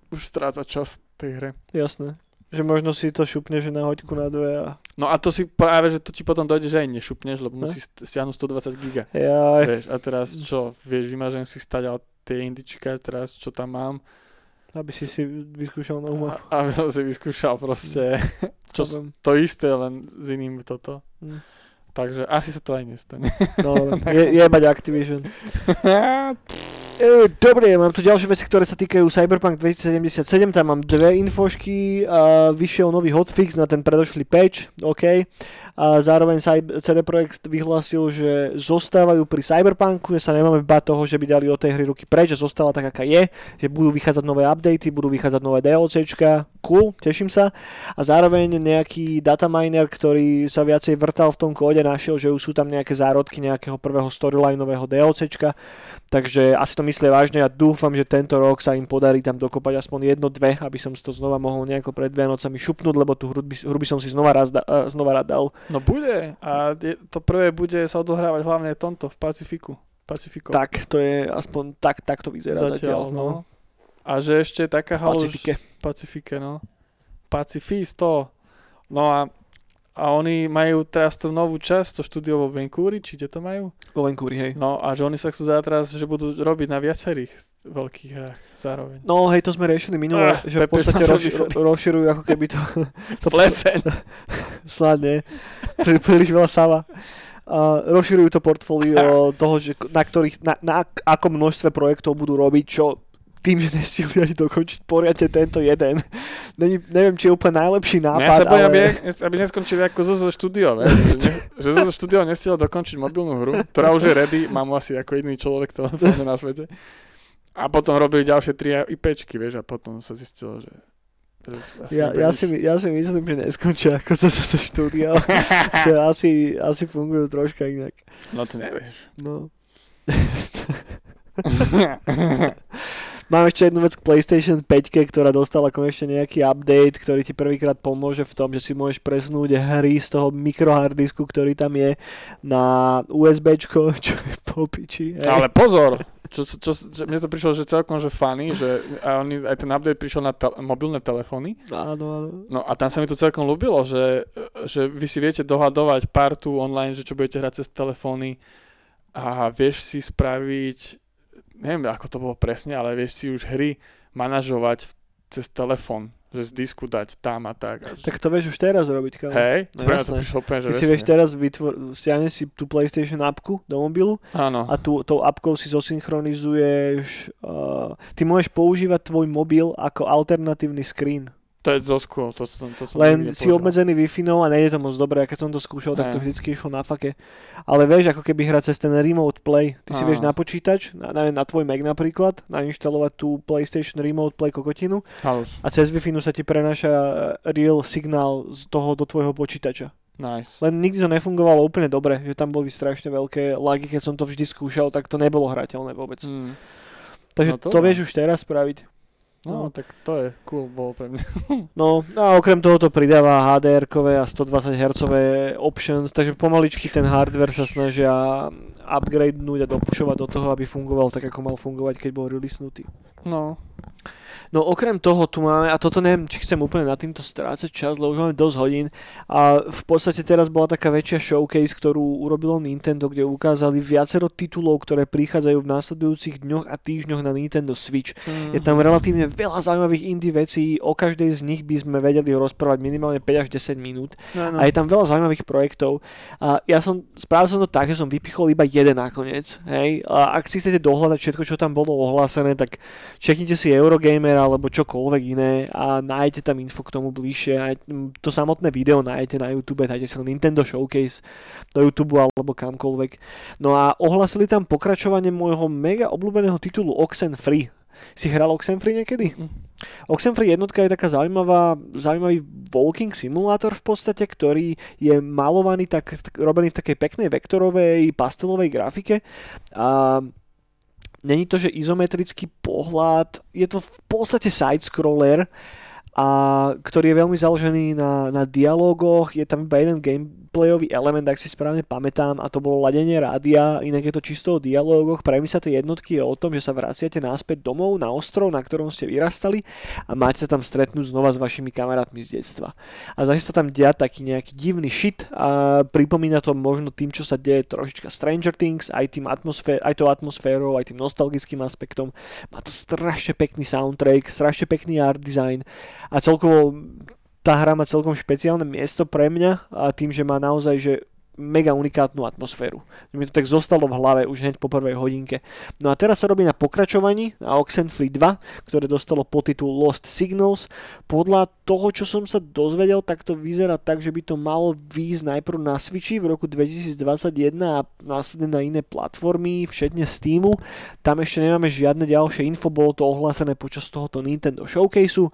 už stráca čas tej hre. Jasné. Že možno si to šupne, že na hoďku na dve a... No a to si práve, že to ti potom dojde, že aj nešupneš, lebo Ne? musí st- stiahnuť 120 giga. Jaj. Vieš, a teraz čo, vieš, vymažem si stať tie indička teraz, čo tam mám Aby si si vyskúšal novú mapu. a, a som si vyskúšal proste čo, s- Problém. to isté, len s iným toto. Mm. Takže asi sa to aj nestane. No, je, jebať Activision. E, dobre, mám tu ďalšie veci, ktoré sa týkajú Cyberpunk 2077, tam mám dve infošky, a vyšiel nový hotfix na ten predošlý patch, OK. A zároveň CD Projekt vyhlásil, že zostávajú pri Cyberpunku, že sa nemáme bať toho, že by dali od tej hry ruky preč, že zostala tak, aká je, že budú vychádzať nové updaty, budú vychádzať nové DLCčka, cool, teším sa. A zároveň nejaký dataminer, ktorý sa viacej vrtal v tom kóde, našiel, že už sú tam nejaké zárodky nejakého prvého storylineového DLCčka, takže asi to myslia vážne a dúfam, že tento rok sa im podarí tam dokopať aspoň jedno, dve, aby som si to znova mohol nejako pred Vianocami šupnúť, lebo tú hru by, som si znova, raz da, eh, znova rád dal. No bude. A to prvé bude sa odohrávať hlavne tomto, v Pacifiku. Pacifico. Tak, to je aspoň tak, tak to vyzerá zatiaľ. Zatiaľ, no. no. A že ešte taká haluš... Pacifike. Pacifike, no. Pacifisto. No a, a oni majú teraz tú novú časť, to štúdio vo Vancouveri, či kde to majú? Vo Vancouveri, hej. No a že oni sa chcú teraz, že budú robiť na viacerých veľkých hrách zároveň. No hej, to sme riešili minule, Ah, že v podstate ma sa roz, vysadí. ro- rozširujú ako keby to... to nie. Prí, príliš veľa sama. A rozširujú to portfólio toho, že na ktorých, na, na ak- akom množstve projektov budú robiť, čo tým, že nestihli ani dokončiť poriadne tento jeden. Není, neviem, či je úplne najlepší No nápad, ja sa bojím, ale... aby, aby neskončili ako Zozo Studio, ne? že, že Studio nestihlo dokončiť mobilnú hru, ktorá už je ready, mám asi ako jediný človek telefónne na svete. A potom robili ďalšie tri IPčky, vieš, a potom sa zistilo, že... Ja, ja, si, ja si myslím, že neskončia ako zase sa štúdia, že asi, asi fungujú troška inak. No to nevieš. No. Mám ešte jednu vec k PlayStation 5, ktorá dostala konečne nejaký update, ktorý ti prvýkrát pomôže v tom, že si môžeš presunúť hry z toho mikrohardisku, ktorý tam je, na USB, čo je po piči. hej. Ale pozor, čo, čo, čo, čo, mne to prišlo, že celkom že funny, že a oni, aj ten update prišiel na tel- mobilné telefóny. Áno, áno. No a tam sa mi to celkom ľúbilo, že, že vy si viete dohľadovať partu online, že čo budete hrať cez telefóny a vieš si spraviť, neviem ako to bolo presne, ale vieš si už hry manažovať v- cez telefón, že z disku dať tam a tak. Tak to vieš už teraz robiť, kámo. hej, no to prišlo úplne, že Ty si vesmír. vieš teraz vytvor... stiahneš si tú PlayStation appku do mobilu Áno, a tú, tou appkou si zosynchronizuješ, uh, ty môžeš používať tvoj mobil ako alternatívny screen. To je zo skôl, to, to, to som Len si nepoužíval. obmedzený no a nejde to moc dobre, a keď som to skúšal, tak to vždycky išlo na fake. Ale vieš, ako keby hrať cez ten remote play. Ty si vieš na počítač, na, na, na tvoj Mac napríklad, nainštalovať tú PlayStation Remote Play kokotinu Halus, a cez Wi-Fi sa ti prenáša eh, real signál z toho do tvojho počítača. nice. Len nikdy to nefungovalo úplne dobre, že tam boli strašne veľké lagy, keď som to vždy skúšal, tak to nebolo hrateľné vôbec. Mm. Takže No to to, vieš už teraz spraviť. No, tak to je cool bol pre mňa. No a okrem toho to pridáva HDR-kové a 120 Hz options, takže pomaličky ten hardware sa snažia upgradenúť a dopušovať do toho, aby fungoval tak, ako mal fungovať, keď bol releasenutý. No, No okrem toho tu máme, a toto neviem, či chcem úplne na týmto strácať čas, lebo už máme dosť hodín, a v podstate teraz bola taká väčšia showcase, ktorú urobilo Nintendo, kde ukázali viacero titulov, ktoré prichádzajú v následujúcich dňoch a týždňoch na Nintendo Switch. Je tam relatívne veľa zaujímavých indie vecí, o každej z nich by sme vedeli rozprávať minimálne 5 až 10 minút no, no. a je tam veľa zaujímavých projektov. A ja som, spravil som to tak, že som vypichol iba jeden nakoniec. Hej? A ak si chcete dohľadať všetko, čo tam bolo ohlásené, tak čeknite si Eurogamer alebo čokoľvek iné a nájdete tam info k tomu bližšie. Aj to samotné video nájdete na YouTube, dajte si Nintendo Showcase do YouTube alebo kamkoľvek. No a ohlasili tam pokračovanie môjho mega obľúbeného titulu Oxenfree. Si hral Oxenfree niekedy? Mm. Oxenfree jednotka je taká zaujímavá, zaujímavý walking simulátor v podstate, ktorý je malovaný, tak, tak robený v takej peknej vektorovej, pastelovej grafike a není to, že izometrický pohľad, je to v podstate side-scroller, a ktorý je veľmi založený na, na dialógoch, je tam iba jeden gameplayový element, ak si správne pamätám, a to bolo ladenie rádia, inak je to čisto o sa tie jednotky je o tom, že sa vraciate naspäť domov na ostrov, na ktorom ste vyrastali a máte sa tam stretnúť znova s vašimi kamarátmi z detstva. A zase sa tam dia taký nejaký divný shit a pripomína to možno tým, čo sa deje trošička Stranger Things, aj, tým atmosfé- aj tou atmosférou, aj tým nostalgickým aspektom. Má to strašne pekný soundtrack, strašne pekný art design a celkovo tá hra má celkom špeciálne miesto pre mňa a tým, že má naozaj že mega unikátnu atmosféru. Mi to tak zostalo v hlave už hneď po prvej hodinke. No a teraz sa robí na pokračovaní na Oxenfree 2, ktoré dostalo podtitul Lost Signals. Podľa toho, čo som sa dozvedel, tak to vyzerá tak, že by to malo výjsť najprv na Switchi v roku 2021 a následne na iné platformy, všetne Steamu. Tam ešte nemáme žiadne ďalšie info, bolo to ohlásené počas tohoto Nintendo Showcaseu.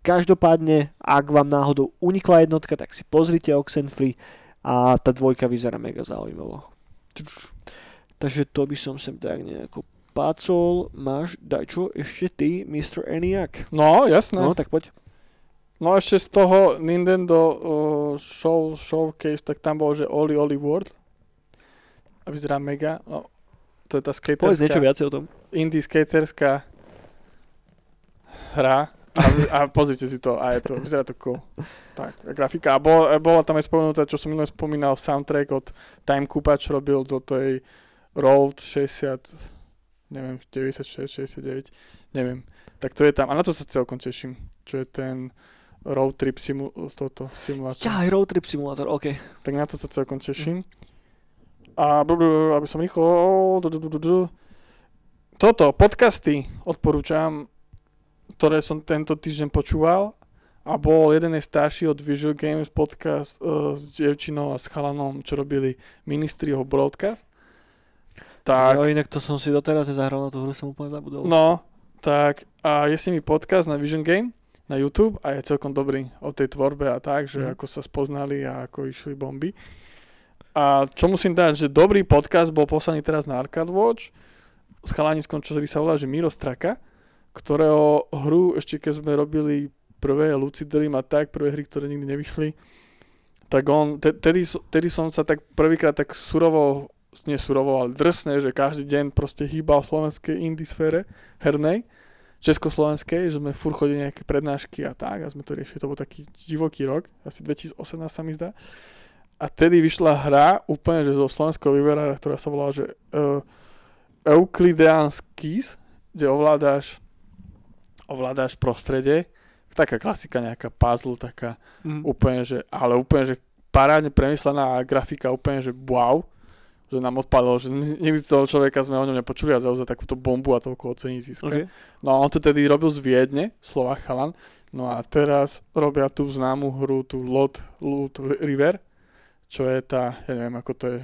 Každopádne, ak vám náhodou unikla jednotka, tak si pozrite Oxenfree a tá dvojka vyzerá mega zaujímavo. Takže to by som sem tak nejako pácol. Máš dačo ešte ty, Mr. Eniak? no jasné. No, tak poď. no ešte z toho Nintendo uh, show, showcase, tak tam bolo, že Oli Oli World. A vyzerá mega. No, To je tá Povedz niečo skaterská, viacej o tom. indie skaterská hra. A, a pozrite si to, a je to, vyzerá to cool. Tak, grafika. A bol, bola tam aj spomenutá, čo som minulé spomínal, soundtrack od Time Coopa, čo robil do tej Road 60, neviem, 96, 69, neviem. Tak to je tam. A na to sa celkom teším. Čo je ten road trip simu, toto, simulátor. Ja, road trip simulátor, OK. Tak na to sa celkom teším. A aby som rýchlo... Toto, podcasty odporúčam, ktoré som tento týždeň počúval a bol jeden je starší od Visual Games podcast uh, s dievčinou a s chalanom, čo robili Ministry of Broadcast. Tak, Jo, inak to som si doteraz nezahral na tú hru, som úplne zabudol. No, tak a je si mi podcast na Vision Game na YouTube a je celkom dobrý o tej tvorbe a tak, že Mhm. ako sa spoznali a ako išli bomby. A čo musím dať, že dobrý podcast bol poslaný teraz na Arcade Watch s chalaniskom, čo sa volá, že Miro Straka, ktorého hru ešte keď sme robili prvé Lucid a tak, prvé hry, ktoré nikdy nevyšli, tak on, te- tedy, tedy som sa tak prvýkrát tak surovo, nie surovo, ale drsne, že každý deň proste hýbal v slovenskej indie sfére hernej, československej, že sme furt chodili nejaké prednášky a tak a sme to riešili, to bol taký divoký rok, asi 2018 sa mi zdá. A tedy vyšla hra úplne, že zo slovenského vývojára, ktorá sa volala, že uh, Euclidean Skis, kde ovládáš ovládáš prostredie, taká klasika, nejaká puzzle, taká Mhm. úplne, že, ale úplne, že parádne premyslená grafika, úplne, že wow, že nám odpadlo, že ni- nikdy toho človeka sme o ňom nepočuli a za takúto bombu a toľko ocení získa. OK. No a on to tedy robil z Viedne, Slovak chalan, no a teraz robia tú známu hru, tú Lot, Lot River, čo je tá, ja neviem, ako to je,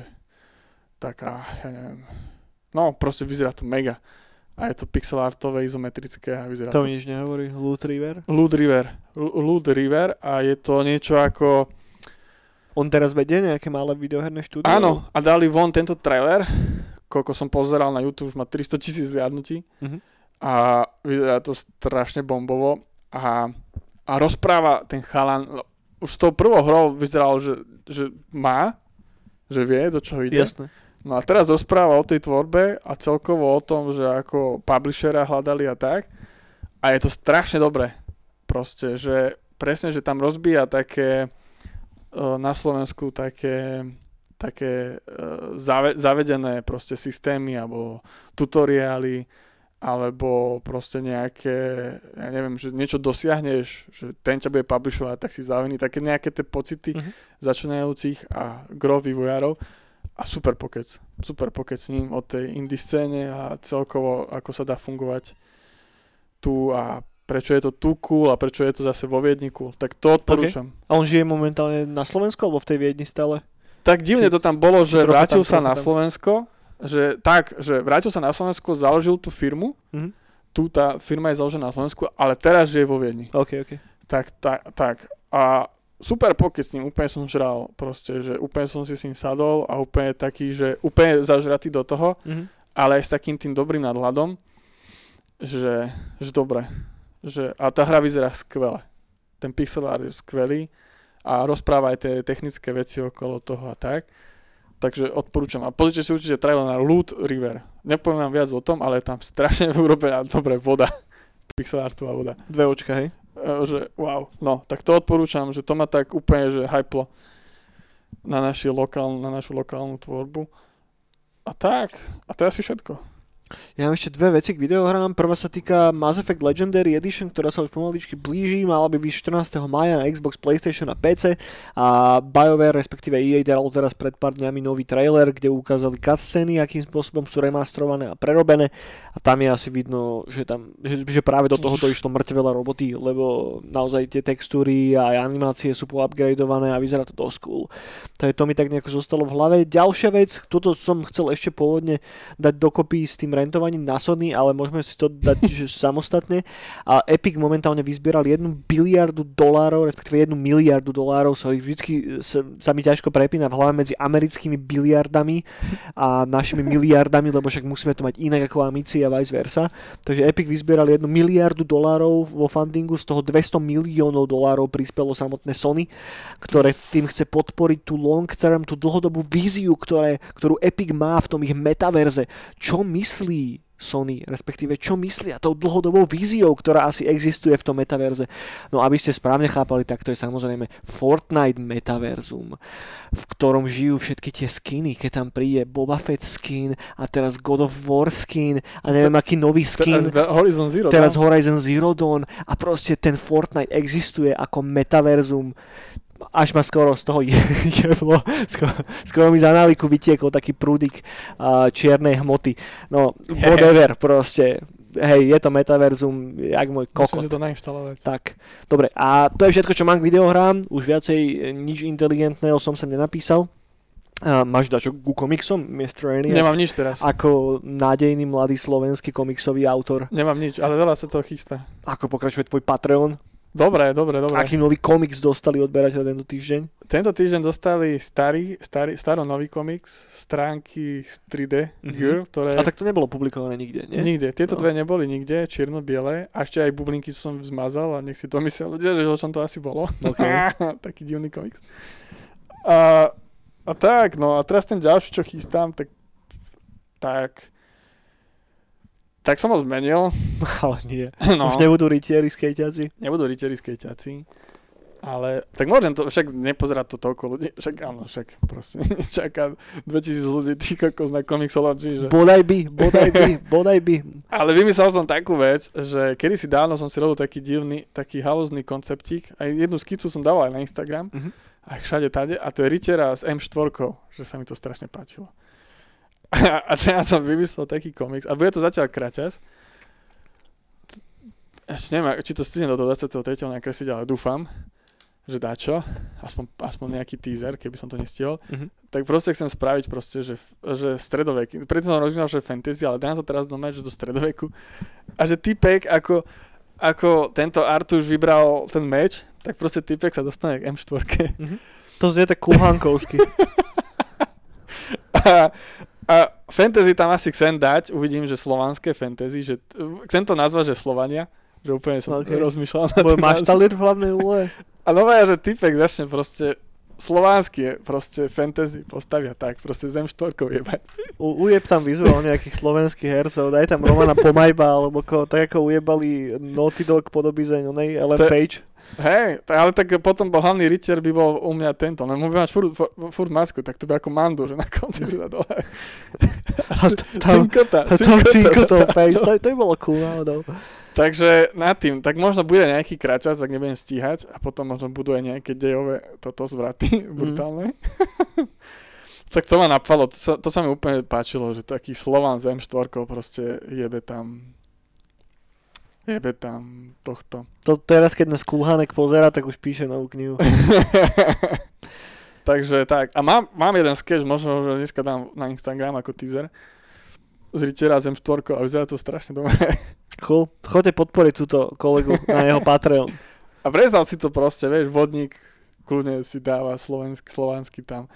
taká, ja neviem, no proste vyzerá to mega. A je to pixel artové, izometrické a vyzerá To to nič nehovorí. Loot River. Loot River. L- Loot River a je to niečo ako... On teraz vedie nejaké malé videoherné štúdio? Áno, a dali von tento trailer, koľko som pozeral na YouTube, už má 300 tisíc zliadnutí Mhm. a vyzerá to strašne bombovo a, a rozpráva ten chalan, no, už s tou prvou hrou vyzeralo, že, že má, že vie, do čoho ide. Jasné. No a teraz rozpráva o tej tvorbe a celkovo o tom, že ako publishera hľadali a tak. A je to strašne dobré. Proste, že presne, že tam rozbíja také uh, na Slovensku také také zave, zavedené proste systémy alebo tutoriály alebo proste nejaké, ja neviem, že niečo dosiahneš, že ten ťa bude publishovať, tak si zaujímavý, také nejaké tie pocity Mhm. začínajúcich a gro vývojárov a super pokec. Super pokec s ním o tej indie scéne a celkovo ako sa dá fungovať tu a prečo je to tu cool a prečo je to zase vo Viedni cool. Tak to odporúčam. A on žije momentálne na Slovensku alebo v tej Viedni stále? Tak divne to tam bolo, že vrátil tam, sa na tam. Slovensko, že tak, že vrátil sa na Slovensko, založil tú firmu, Mhm. tu tá firma je založená na Slovensku, ale teraz žije vo Viedni. OK, OK. Tak, tak, tak. A super pokec s ním, úplne som žral proste, že úplne som si s ním sadol a úplne taký, že úplne zažratý do toho, Mhm. ale aj s takým tým dobrým nadhľadom, že, že dobre. Že, a tá hra vyzerá skvele. Ten pixel art je skvelý a rozpráva aj tie technické veci okolo toho a tak. Takže odporúčam. A pozrite si určite trailer na Loot River. Nepoviem vám viac o tom, ale je tam strašne urobená dobre voda. Pixel artová voda. Dve očka, hej? Že wow, no, tak to odporúčam, že to ma tak úplne, že hyplo na, lokál, na našu lokálnu tvorbu. A tak, a to je asi všetko. Ja mám ešte dve veci k videohrám. Prvá sa týka Mass Effect Legendary Edition, ktorá sa už pomaličky blíži. Mala by byť 14. maja na Xbox, PlayStation a PC. A BioWare, respektíve EA, dalo teraz pred pár dňami nový trailer, kde ukázali cutscény, akým spôsobom sú remastrované a prerobené. A tam je asi vidno, že, tam, že, že práve do tohoto išlo mŕte veľa roboty, lebo naozaj tie textúry a animácie sú poupgradované a vyzerá to dosť cool. Takže to mi tak nejako zostalo v hlave. Ďalšia vec, toto som chcel ešte pôvodne dať dokopy s tým rentovaní na Sony, ale môžeme si to dať že samostatne. A Epic momentálne vyzbieral 1 biliardu dolárov, respektíve 1 miliardu dolárov, sorry, vždycky sa, sa mi ťažko prepína v hlave medzi americkými biliardami a našimi miliardami, lebo však musíme to mať inak ako amici a vice versa. Takže Epic vyzbieral 1 miliardu dolárov vo fundingu, z toho 200 miliónov dolárov prispelo samotné Sony, ktoré tým chce podporiť tú long term, tú dlhodobú víziu, ktoré, ktorú Epic má v tom ich metaverze. Čo myslí Sony, respektíve čo myslia tou dlhodobou víziou, ktorá asi existuje v tom metaverze. No aby ste správne chápali, tak to je samozrejme Fortnite metaverzum, v ktorom žijú všetky tie skiny, keď tam príde Boba Fett skin a teraz God of War skin a neviem aký nový skin. Teraz Horizon Zero Teraz. Horizon Zero Dawn a proste ten Fortnite existuje ako metaverzum až ma skoro z toho je- jeblo, skoro, skoro mi za návyku vytiekol taký prúdik uh, čiernej hmoty. No, whatever, proste. Hej, je to metaverzum, jak môj Musím kokot. si to nainštalovať. Tak, dobre. A to je všetko, čo mám k videohrám. Už viacej e, nič inteligentného som sem nenapísal. A máš dačo ku komiksom, Mr. Eniak? Nemám nič teraz. Ako nádejný mladý slovenský komiksový autor. Nemám nič, ale veľa sa toho chystá. Ako pokračuje tvoj Patreon? Dobre, dobre, dobre. Aký nový komiks dostali odberateľ tento týždeň? Tento týždeň dostali starý, starý, staro nový komiks, stránky z 3D Mhm. Girl, ktoré... A tak to nebolo publikované nikde, nie? Nikde. Tieto No. dve neboli nikde, čierno-biele. A ešte aj bublinky som zmazal a nech si to myslia ľudia, že o čom to asi bolo. OK. Taký divný komiks. A, a tak, no a teraz ten ďalší, čo chystám, tak tak tak som ho zmenil. Ale nie. No, Už nebudú rytieri skejťaci. nebudú ričeri skejťaci. Ale tak môžem to, však nepozerať to toľko ľudí, však áno, však proste čaká 2000 ľudí tých kokos na Comixology, že... Bodaj by, bodaj by, bodaj by. Ale vymyslel som takú vec, že kedysi dávno som si robil taký divný, taký halúzny konceptík. Aj jednu skicu som dal aj na Instagram. Mhm. A všade tade. A to je Richera s M4, že sa mi to strašne páčilo. A, a teraz som vymyslel taký komiks. A bude to zatiaľ kraťas. Ešte neviem, či to stihnem do toho 23. nakresliť, ale dúfam, že dačo. Aspoň, aspoň nejaký teaser, keby som to nestihol Mhm. tak proste chcem spraviť proste, že, že stredovek. Predtým som rozmýšľal, že fantasy, ale dám to teraz do že do stredoveku. A že typek, ako, ako tento Artuš vybral ten meč, tak proste typek sa dostane k M4. To znie tak kulhankovsky. A, a fantasy tam asi chcem dať, uvidím, že slovanské fantasy, že chcem to nazvať, že Slovania, že úplne som OK. okay. rozmýšľal na tým názvom. maštalir v hlavnej úlohe. A nové že typek začne proste slovanské proste fantasy postavia tak, proste zem štvorkou jebať. U, ujeb tam vizuálne nejakých slovenských hercov, daj tam Romana Pomajba, alebo ko, tak ako ujebali Naughty Dog podobizeň, onej Ellen To je- Page. Hej, t- ale tak potom bol hlavný Richter by bol u mňa tento, len by mať furt, furt, furt masku, tak to by ako mandu, že na konci na dole. A tam, Cinkota, a tam cinko toho tak, face, no. to, to by bolo cool náhodou. Takže nad tým, tak možno bude nejaký kračas, ak nebudem stíhať a potom možno budú aj nejaké dejové toto zvraty brutálne. tak to ma napadlo, to sa, to sa mi úplne páčilo, že taký Slovan z M4 proste jebe tam jebe tam tohto. To teraz, keď nás Kulhanek pozera, tak už píše novú knihu. Takže tak. A mám, mám jeden sketch, možno, že dneska dám na Instagram ako teaser. Richera zem 4 a vyzerá to strašne dobre. Cool. Choďte podporiť túto kolegu na jeho Patreon. A predstav si to proste, vieš, vodník kľudne si dáva slovenský, slovanský tam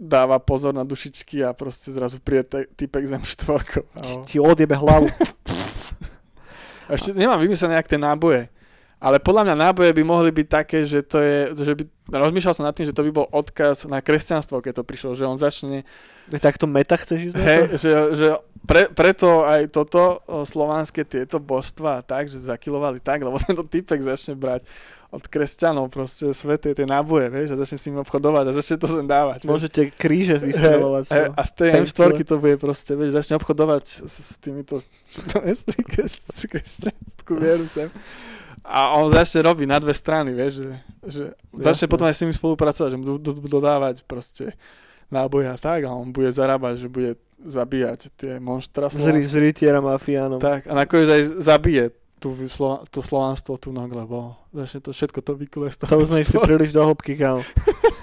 dáva pozor na dušičky a proste zrazu príde te- typek zem 4 a, ho- Ti odjebe hlavu. a ešte nemám vymyslené nejak tie náboje. Ale podľa mňa náboje by mohli byť také, že to je, že by, rozmýšľal som nad tým, že to by bol odkaz na kresťanstvo, keď to prišlo, že on začne Takto meta chceš ísť? Hej, že, že pre, preto aj toto o, slovanské tieto božstva tak, že zakilovali tak, lebo tento typek začne brať od kresťanov proste svete tie náboje, vieš, a začne s nimi obchodovať a začne to sem dávať. vieš. Môžete kríže vystrelovať. Sa. a z tej Pensle. M4 to bude proste, vieš, začne obchodovať s, s týmito, čo to je, kres, kresťanskú vieru sem. A on začne robiť na dve strany, vieš, že, že začne potom aj s nimi spolupracovať, že mu do, do, dodávať proste náboje a tak a on bude zarábať, že bude zabíjať tie monštra. Ri- z rytiera mafiánom. Tak, a nakoniec aj zabije tú, slova, to slovanstvo tu nog, lebo začne to všetko to z To už sme išli príliš do hĺbky, kámo.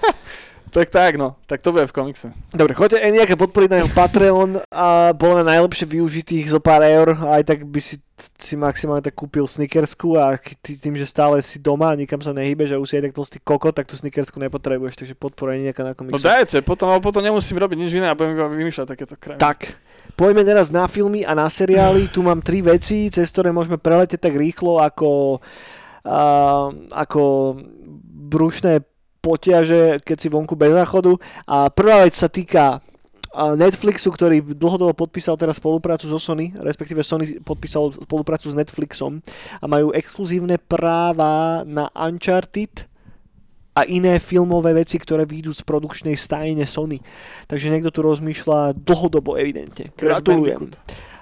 Tak tak, no. Tak to bude v komikse. Dobre, choďte aj nejaké podporiť na jeho Patreon a bolo na najlepšie využitých zo pár eur a aj tak by si si maximálne tak kúpil snickersku a tým, že stále si doma a nikam sa nehýbeš a už si aj tak tlstý koko, tak tú snickersku nepotrebuješ, takže podpora nejaká na komikse. No dajte, potom, ale potom nemusím robiť nič iné a budem iba vymýšľať takéto krajiny. Tak, poďme teraz na filmy a na seriály. Tu mám tri veci, cez ktoré môžeme preletieť tak rýchlo ako, uh, ako brušné potiaže, keď si vonku bez záchodu. A prvá vec sa týka Netflixu, ktorý dlhodobo podpísal teraz spoluprácu so Sony, respektíve Sony podpísal spoluprácu s Netflixom a majú exkluzívne práva na Uncharted a iné filmové veci, ktoré výjdu z produkčnej stajne Sony. Takže niekto tu rozmýšľa dlhodobo evidentne. Gratulujem.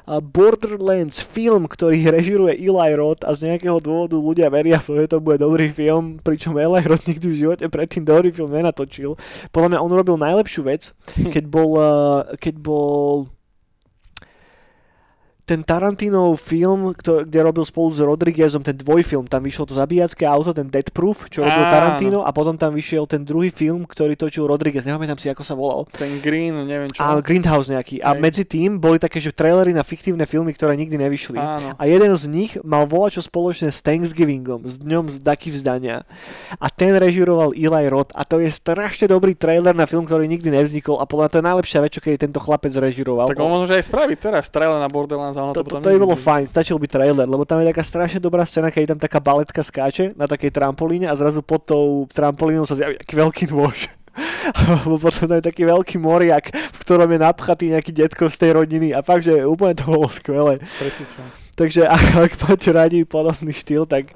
Borderlands film, ktorý režiruje Eli Roth a z nejakého dôvodu ľudia veria, že to bude dobrý film, pričom Eli Roth nikdy v živote predtým dobrý film nenatočil. Podľa mňa on robil najlepšiu vec, keď bol, eh, keď bol ten Tarantinov film, kde robil spolu s Rodriguezom ten dvojfilm, tam vyšiel to zabíjacké auto, ten Dead Proof, čo robil Áno. Tarantino a potom tam vyšiel ten druhý film, ktorý točil Rodriguez, nepamätám si, ako sa volal. Ten Green, neviem čo. Áno, Greenhouse nejaký. Hej. A medzi tým boli také, že trailery na fiktívne filmy, ktoré nikdy nevyšli. Áno. A jeden z nich mal volať čo spoločné s Thanksgivingom, s dňom daky vzdania. A ten režiroval Eli Roth a to je strašne dobrý trailer na film, ktorý nikdy nevznikol a podľa to je najlepšia vec, čo keď tento chlapec režiroval. Tak on môže aj spraviť teraz trailer na Borderlands ono to, to, to, to by bolo fajn, stačil by trailer, lebo tam je taká strašne dobrá scéna, keď tam taká baletka skáče na takej trampolíne a zrazu pod tou trampolínou sa zjaví aký veľký nôž. Lebo potom je taký veľký moriak, v ktorom je napchatý nejaký detko z tej rodiny a fakt, že úplne to bolo skvelé. Precízne. Takže ak, ak máte radi podobný štýl, tak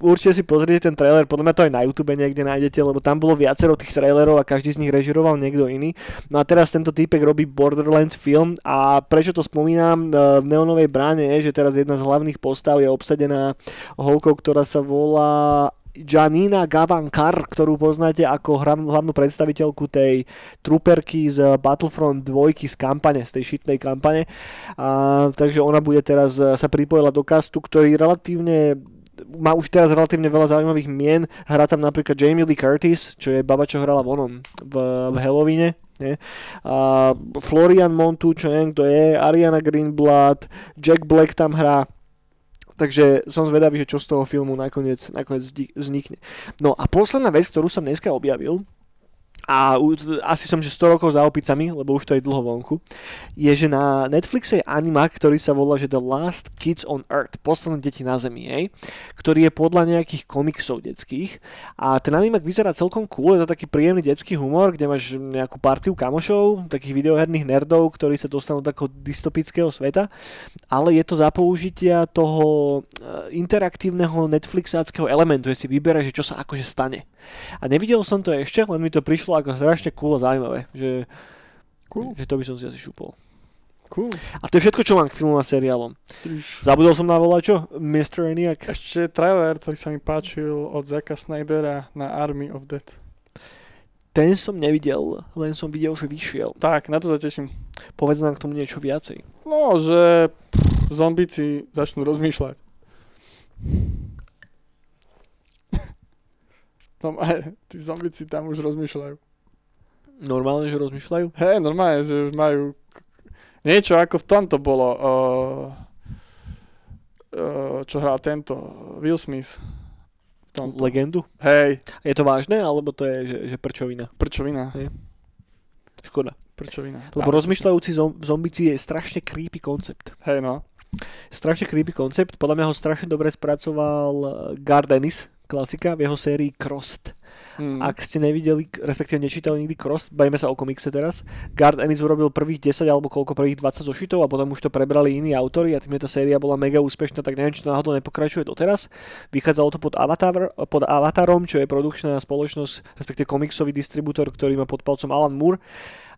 určite si pozrite ten trailer, podľa mňa to aj na YouTube niekde nájdete, lebo tam bolo viacero tých trailerov a každý z nich režiroval niekto iný. No a teraz tento týpek robí Borderlands film a prečo to spomínam e, v Neonovej bráne je, že teraz jedna z hlavných postav je obsadená holkou, ktorá sa volá Janina Gavankar, ktorú poznáte ako hlavnú predstaviteľku tej truperky z Battlefront 2 z kampane, z tej šitnej kampane. A, takže ona bude teraz e, sa pripojila do castu, ktorý relatívne má už teraz relatívne veľa zaujímavých mien. Hrá tam napríklad Jamie Lee Curtis, čo je baba, čo hrala vonom v, v Halloweene. Nie? A Florian Montu, čo neviem kto je, Ariana Greenblatt, Jack Black tam hrá. Takže som zvedavý, že čo z toho filmu nakoniec, nakoniec vznikne. No a posledná vec, ktorú som dneska objavil, a asi som že 100 rokov za opicami, lebo už to je dlho vonku, je, že na Netflixe je animák, ktorý sa volá, že The Last Kids on Earth, posledné deti na Zemi, hej, ktorý je podľa nejakých komiksov detských a ten animák vyzerá celkom cool, je to taký príjemný detský humor, kde máš nejakú partiu kamošov, takých videoherných nerdov, ktorí sa dostanú do takého dystopického sveta, ale je to za použitia toho eh, interaktívneho Netflixáckého elementu, že si vyberá, že čo sa akože stane. A nevidel som to ešte, len mi to prišlo ako strašne cool a zaujímavé, že, cool. že to by som si asi šupol. Cool. A to je všetko, čo mám k filmom a seriálom. Tyž. Zabudol som na čo? Mr. Eniak? Ešte trailer, ktorý sa mi páčil od Zacka Snydera na Army of Dead. Ten som nevidel, len som videl, že vyšiel. Tak, na to sa teším. Povedz nám k tomu niečo viacej. No, že pff, zombici začnú rozmýšľať. No aj, tí zombici tam už rozmýšľajú. Normálne, že rozmýšľajú? Hej, normálne, že už majú niečo ako v tomto bolo. Uh, uh, čo hral tento Will Smith. Tomto. Legendu? Hej. Je to vážne, alebo to je, že, že prčovina? Prčovina. Hej. Škoda. Prčovina. Lebo Dá, rozmýšľajúci zom, zombici je strašne creepy koncept. Hej no. Strašne creepy koncept. Podľa mňa ho strašne dobre spracoval Gardenis, klasika v jeho sérii Crossed. Hmm. Ak ste nevideli, respektíve nečítali nikdy Crossed, bajme sa o komikse teraz, Guard Ennis urobil prvých 10 alebo koľko prvých 20 zošitov a potom už to prebrali iní autory a tým, tá séria bola mega úspešná, tak neviem, či to náhodou nepokračuje doteraz. Vychádzalo to pod, Avatar, pod Avatarom, čo je produkčná spoločnosť, respektíve komiksový distribútor, ktorý má pod palcom Alan Moore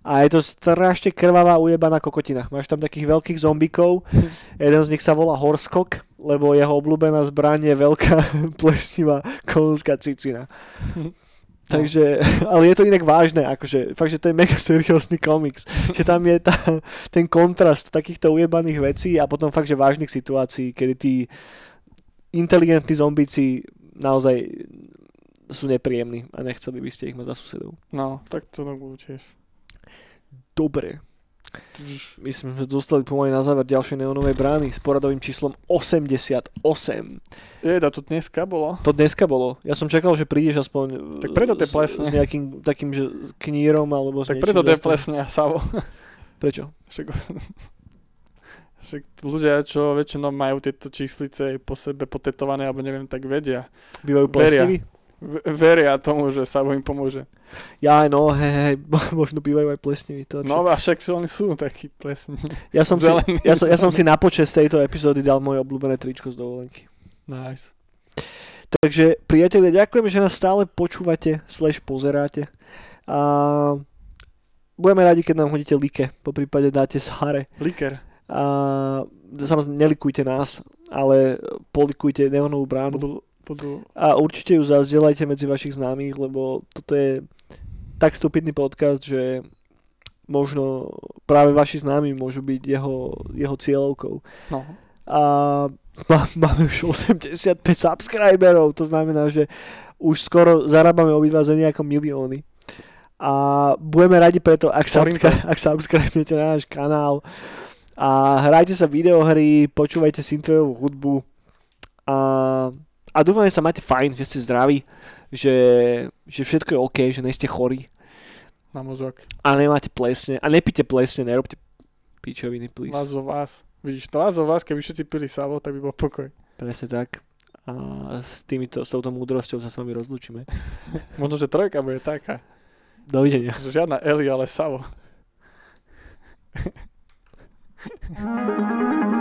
a je to strašne krvavá ujebaná kokotina. Máš tam takých veľkých zombikov, jeden z nich sa volá Horskok, lebo jeho obľúbená zbraň je veľká plesnivá kolonská cicina. No. Takže, ale je to inak vážne, akože, fakt, že to je mega seriózny komiks. že tam je tá, ten kontrast takýchto ujebaných vecí a potom fakt, že vážnych situácií, kedy tí inteligentní zombici naozaj sú nepríjemní a nechceli by ste ich mať za susedov. No, tak to no budú tiež. Dobre. My sme dostali pomaly na záver ďalšej neonovej brány s poradovým číslom 88. Jeda, to dneska bolo. To dneska bolo. Ja som čakal, že prídeš aspoň Tak preto to je s, plesne. s nejakým takým že knírom alebo s Tak preto to je zastavením. plesne Savo. Prečo? Však, však ľudia, čo väčšinou majú tieto číslice po sebe potetované, alebo neviem, tak vedia. Bývajú plesniví? Veria tomu, že Savo im pomôže. Ja, no, hej, hej, možno bývajú aj plesniví. To, čo- No a však sú, oni sú takí plesní. ja, som si, zelení, ja, som, ja som si na počas tejto epizódy dal moje obľúbené tričko z dovolenky. Nice. Takže priatelia, ďakujeme, že nás stále počúvate, slash pozeráte. A budeme radi, keď nám hodíte like, po prípade dáte share. Liker. A samozrejme, nelikujte nás, ale polikujte neonovú bránu. Budú, budú A určite ju zazdieľajte medzi vašich známych, lebo toto je tak stupidný podcast, že možno práve vaši známi môžu byť jeho, jeho cieľovkou. No, A má- máme už 85 subscriberov, to znamená, že už skoro zarábame obidva za nejaké milióny. A budeme radi preto, ak, subscri- ak subscribnete na náš kanál a hrajte sa videohry, počúvajte synthwaveovú hudbu a, a dúfam, že sa máte fajn, že ste zdraví, že, že všetko je OK, že nejste chorí. Na mozog. A nemáte plesne. A nepíte plesne, nerobte pičoviny, please. Lázo vás. Vidíš, to lázo vás, keby všetci pili savo, tak by bol pokoj. Presne tak. A s, týmito, s touto múdrosťou sa s vami rozlúčime. Možno, že trojka bude taká. Dovidenia. Že žiadna Eli, ale savo.